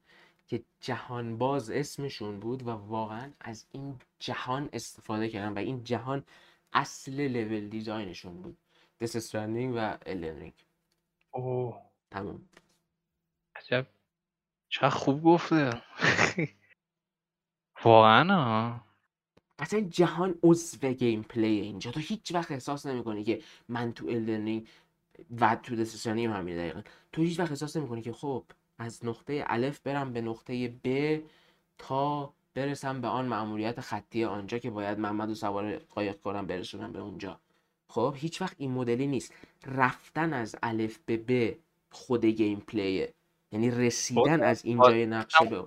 که جهان باز اسمشون بود و واقعا از این جهان استفاده کردن و این جهان اصل لول دیزاینشون بود. دس استرندینگ و الدن اوه. تموم. عجب. چه خوب گفته. واقعا ها. اصلا جهان عضو gameplay اینجا. تو هیچ وقت احساس نمی‌کنی که من تو Elden و تو Death Stranding هم همین دقیقا. تو هیچ وقت احساس نمی‌کنی که خب از نقطه الف برم به نقطه ب تا برسم به آن مأموریت خطی آنجا که باید محمد و سوار قایق کنم برسونم به اونجا. خب هیچ وقت این مدلی نیست. رفتن از الف به ب خود gameplay ه. یعنی رسیدن از اینجای نقشه به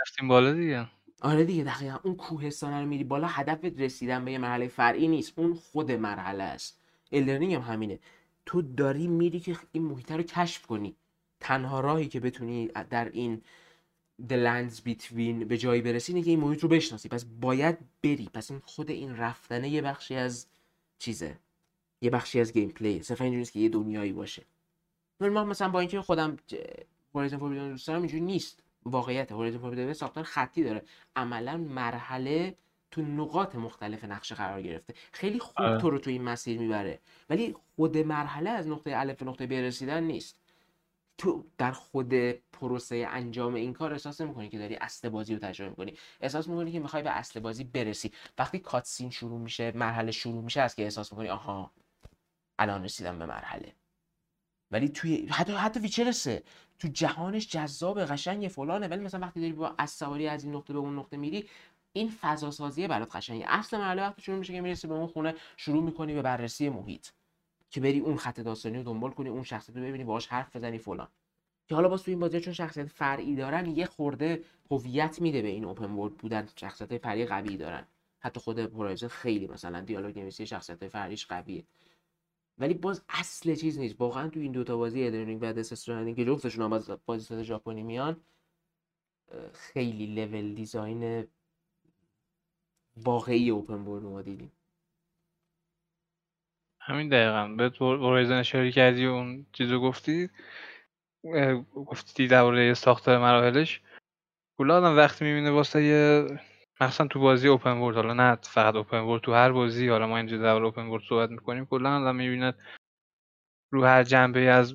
رفتیم بالا دیگه. آره دیگه دقیقا. اون کوهستان رو میری بالا هدفت رسیدن به یه مرحله فرعی نیست. اون خود مرحله است. Elden Ring هم همینه. تو داری میری که این محیط رو کشف کنی. تنها راهی که بتونی در این The Lands Between به جایی برسی اینه که این محیط رو بشناسی. پس باید بری. پس این خود این رفتنه یه بخشی از چیزه. یه بخشی از gameplay صرفا اینجوری نیست که یه دنیایی باشه. ما مثلا با اینکه خودم هورایزن فوربیدن دوست دارم اینجوری نیست. واقعیت هورایزن فوربیدن ساختار خطی داره. عملا مرحله تو نقاط مختلف نقشه قرار گرفته. خیلی خوب تو رو تو این مسیر می‌بره. ولی خود مرحله از نقطه الف به نقطه ب رسیدن نیست. تو در خود پروسه انجام این کار احساس نمی‌کنی که داری اصل بازی رو تجربه می‌کنی. احساس می‌کنی که می‌خوای به اصل بازی برسی. وقتی کاتسین شروع میشه مرحله شروع میشه از که احساس می‌کنی آها الان رسیدم به مرحله. ولی توی حتی حتی ویچر سه تو جهانش جذاب قشنگ فلانه. ولی مثلا وقتی داری با از سواری از این نقطه به اون نقطه میری این فضا سازیه برات قشنگه. اصل مرحله وقتی شروع میشه که می‌رسی به اون خونه شروع می‌کنی به بررسی محیط. که بری اون خط داستانی رو دنبال کنی اون شخصیت رو ببینی باهاش حرف بزنی فلان. که حالا باز تو این بازی چون شخصیت فرعی دارن یه خورده هویت میده به این اوپن ورلد بودن شخصیت فرعی قوی دارن. حتی خود Horizon خیلی مثلا دیالوگ نویسی شخصیت فرعیش قویه. ولی باز اصل چیز نیست. واقعا تو این دوتا بازی Elden Ring و Death Stranding که جفتشون هم از بازی ژاپنی میان خیلی level design واقعی open world ما دیدیم. همین دقیقا. به Horizon اشاره کردی و اون چیزو گفتی گفتی درباره ساختار مراحلش. کلا آدم وقتی می‌بینه واسه یه مخصوصا تو بازی open world حالا نه فقط open world تو هر بازی حالا ما اینجا درباره open world صحبت می‌کنیم کلا آدم می‌بینه رو هر جنبه از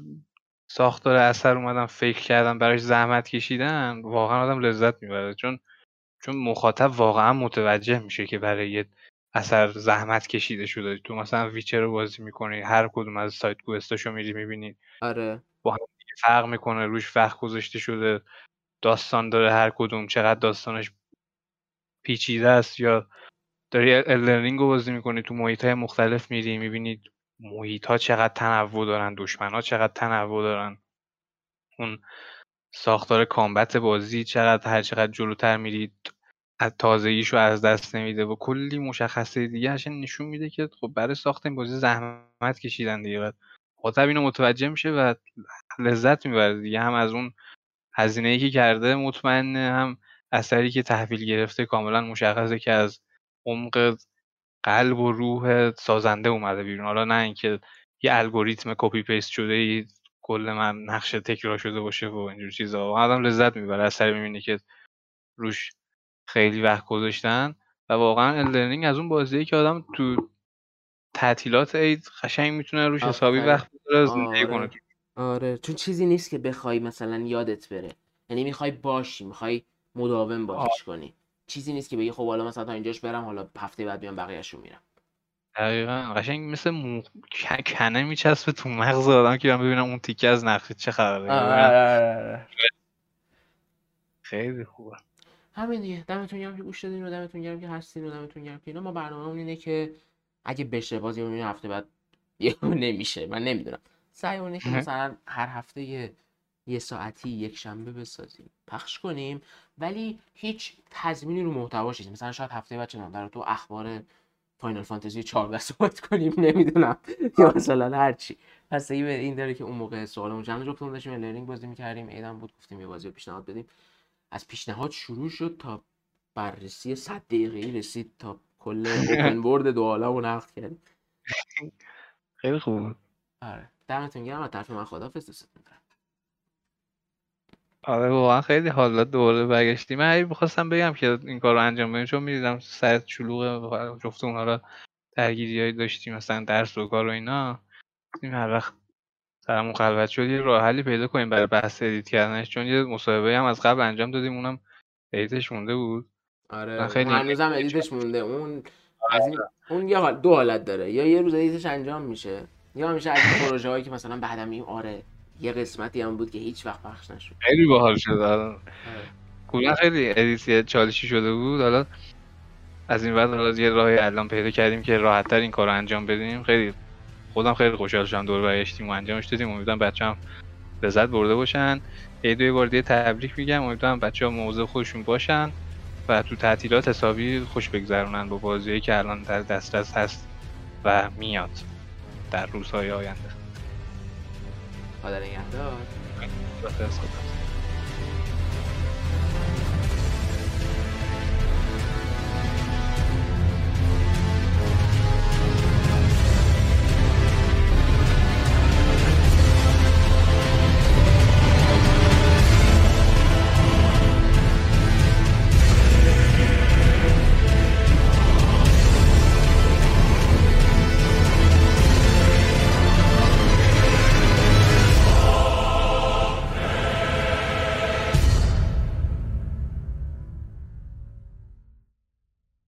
ساختار اثر اومدن فکر کردن براش زحمت کشیدن واقعا آدم لذت می‌بره. چون چون مخاطب واقعا متوجه میشه که برای یه اثر زحمت کشیده شده. تو مثلا Witcher رو بازی می‌کنی هر کدوم از side quest اشو میری می‌بینی. آره. با هم فرق می‌کنه روش وقت گذاشته شده. داستان داره هر کدوم چقدر داستانش پیچیده است یا داری Elden Ring رو بازی می‌کنی تو محیط های مختلف میری می‌بینی محیط ها چقدر تنوع دارن دشمن ها چقدر تنوع دارن. اون ساختار combat بازی چقدر هر چقدر جلوتر میرید. از تازگیشو از دست نمیده و کلی مشخصه دیگه هشن نشون میده که خب برای ساخت این بازی زحمت کشیدن دیگه بعد خاطب اینو متوجه میشه و لذت می‌بره دیگه. هم از اون هزینه که کرده مطمئنه هم اثری که تحویل گرفته کاملا مشخصه که از عمق قلب و روح سازنده اومده بیرون. حالا نه اینکه یه الگوریتم copy paste شده کل نقشه تکرار شده باشه و اینجور چیزا. آدم لذت می‌بره. اثر می‌بینه که روش خیلی وقت گذاشتن و واقعا Elden Ring از اون بازیه که آدم تو تعطیلات عید قشنگ می‌تونه روش حسابی وقت بذاره زندگی آره. کنه. آره. چون چیزی نیست که بخوای مثلا یادت بره. یعنی می‌خوای باشی می‌خوای مداوم بازیش کنی. چیزی نیست که بگی خب حالا مثلا تا اینجاش برم حالا هفته بعد بیام بقیه‌شو میرم. دقیقا. قشنگ مثل مو... کنه میچسبه تو مغز آدم که من ببینم اون تیکه از نقشه چه خبره. خیلی خوبه. همین دیگه. دمتون گرم که گوش دادین و دمتون گرم که هستین و دمتون گرم که اینا. ما برنامه اون اینه که اگه بشه بازی اون هفته بعد یه نمیشه. من نمی‌دونم. سعی اونه که مثلا هر هفته یه, یه ساعتی یک شنبه بسازیم. پخش کنیم. ولی هیچ تضمینی رو محتواش نیست. مثلا شاید هفته بعد چه در تو اخبار فاینال فانتزی 14 صحبت کنیم. نمی‌دونم. یا مثلا هر چی. پس این داره که اون موقع سوالمون چند جفتمون داشتیم. لرنینگ بازی می‌کردیم. ایدم بود. گفتیم یه بازی پیشنهاد بدیم. از پیشنهاد شروع شد تا بررسی 100 دقیقه‌ای رسید تا کل open world دو عالمو نقد کردیم. خیلی خوب آره. دمتون گرم از طرف من خدافظ دوستتون دارم. آره واقعا خیلی حالا دوره برگشتیم. من می‌خواستم بگم که این کار رو انجام بدیم چون می‌دیدم سر شلوغ جفت اونها رو درگیری داشتیم مثلا درس و کار و اینا. هر وقت سرمون خلوت شد یه راه حلی پیدا کنیم برای بحث edit کردنش. چون یه مصاحبه هم از قبل انجام دادیم اونم edit ش مونده بود. آره خیلی هنوزم edit ش مونده اون از این... اون یه حال دو حالت داره. یا یه روز edit ش انجام میشه یا میشه از این پروژه هایی که مثلا بعدم این آره یه قسمتی هم بود که هیچ وقت پخش نشد. خیلی باحال شد. آره. کلا خیلی edit ی چالشی شده بود. حالا از این بعد حالا یه راهی الان پیدا کردیم که راحتتر این کار رو انجام بدیم. خیلی خودم خیلی خوشحال شدم دور برگشتیم و انجامش دادیم. امیدوارم بچه‌ام لذت برده باشن. یه دو بار دیگه تبریک میگم. امیدوارم بچه‌ها موضوع خودشون باشن و تو تعطیلات حسابی خوش بگذرونن با بازیایی که الان در دسترس هست و میاد در روزهای آینده. خدا نگهدار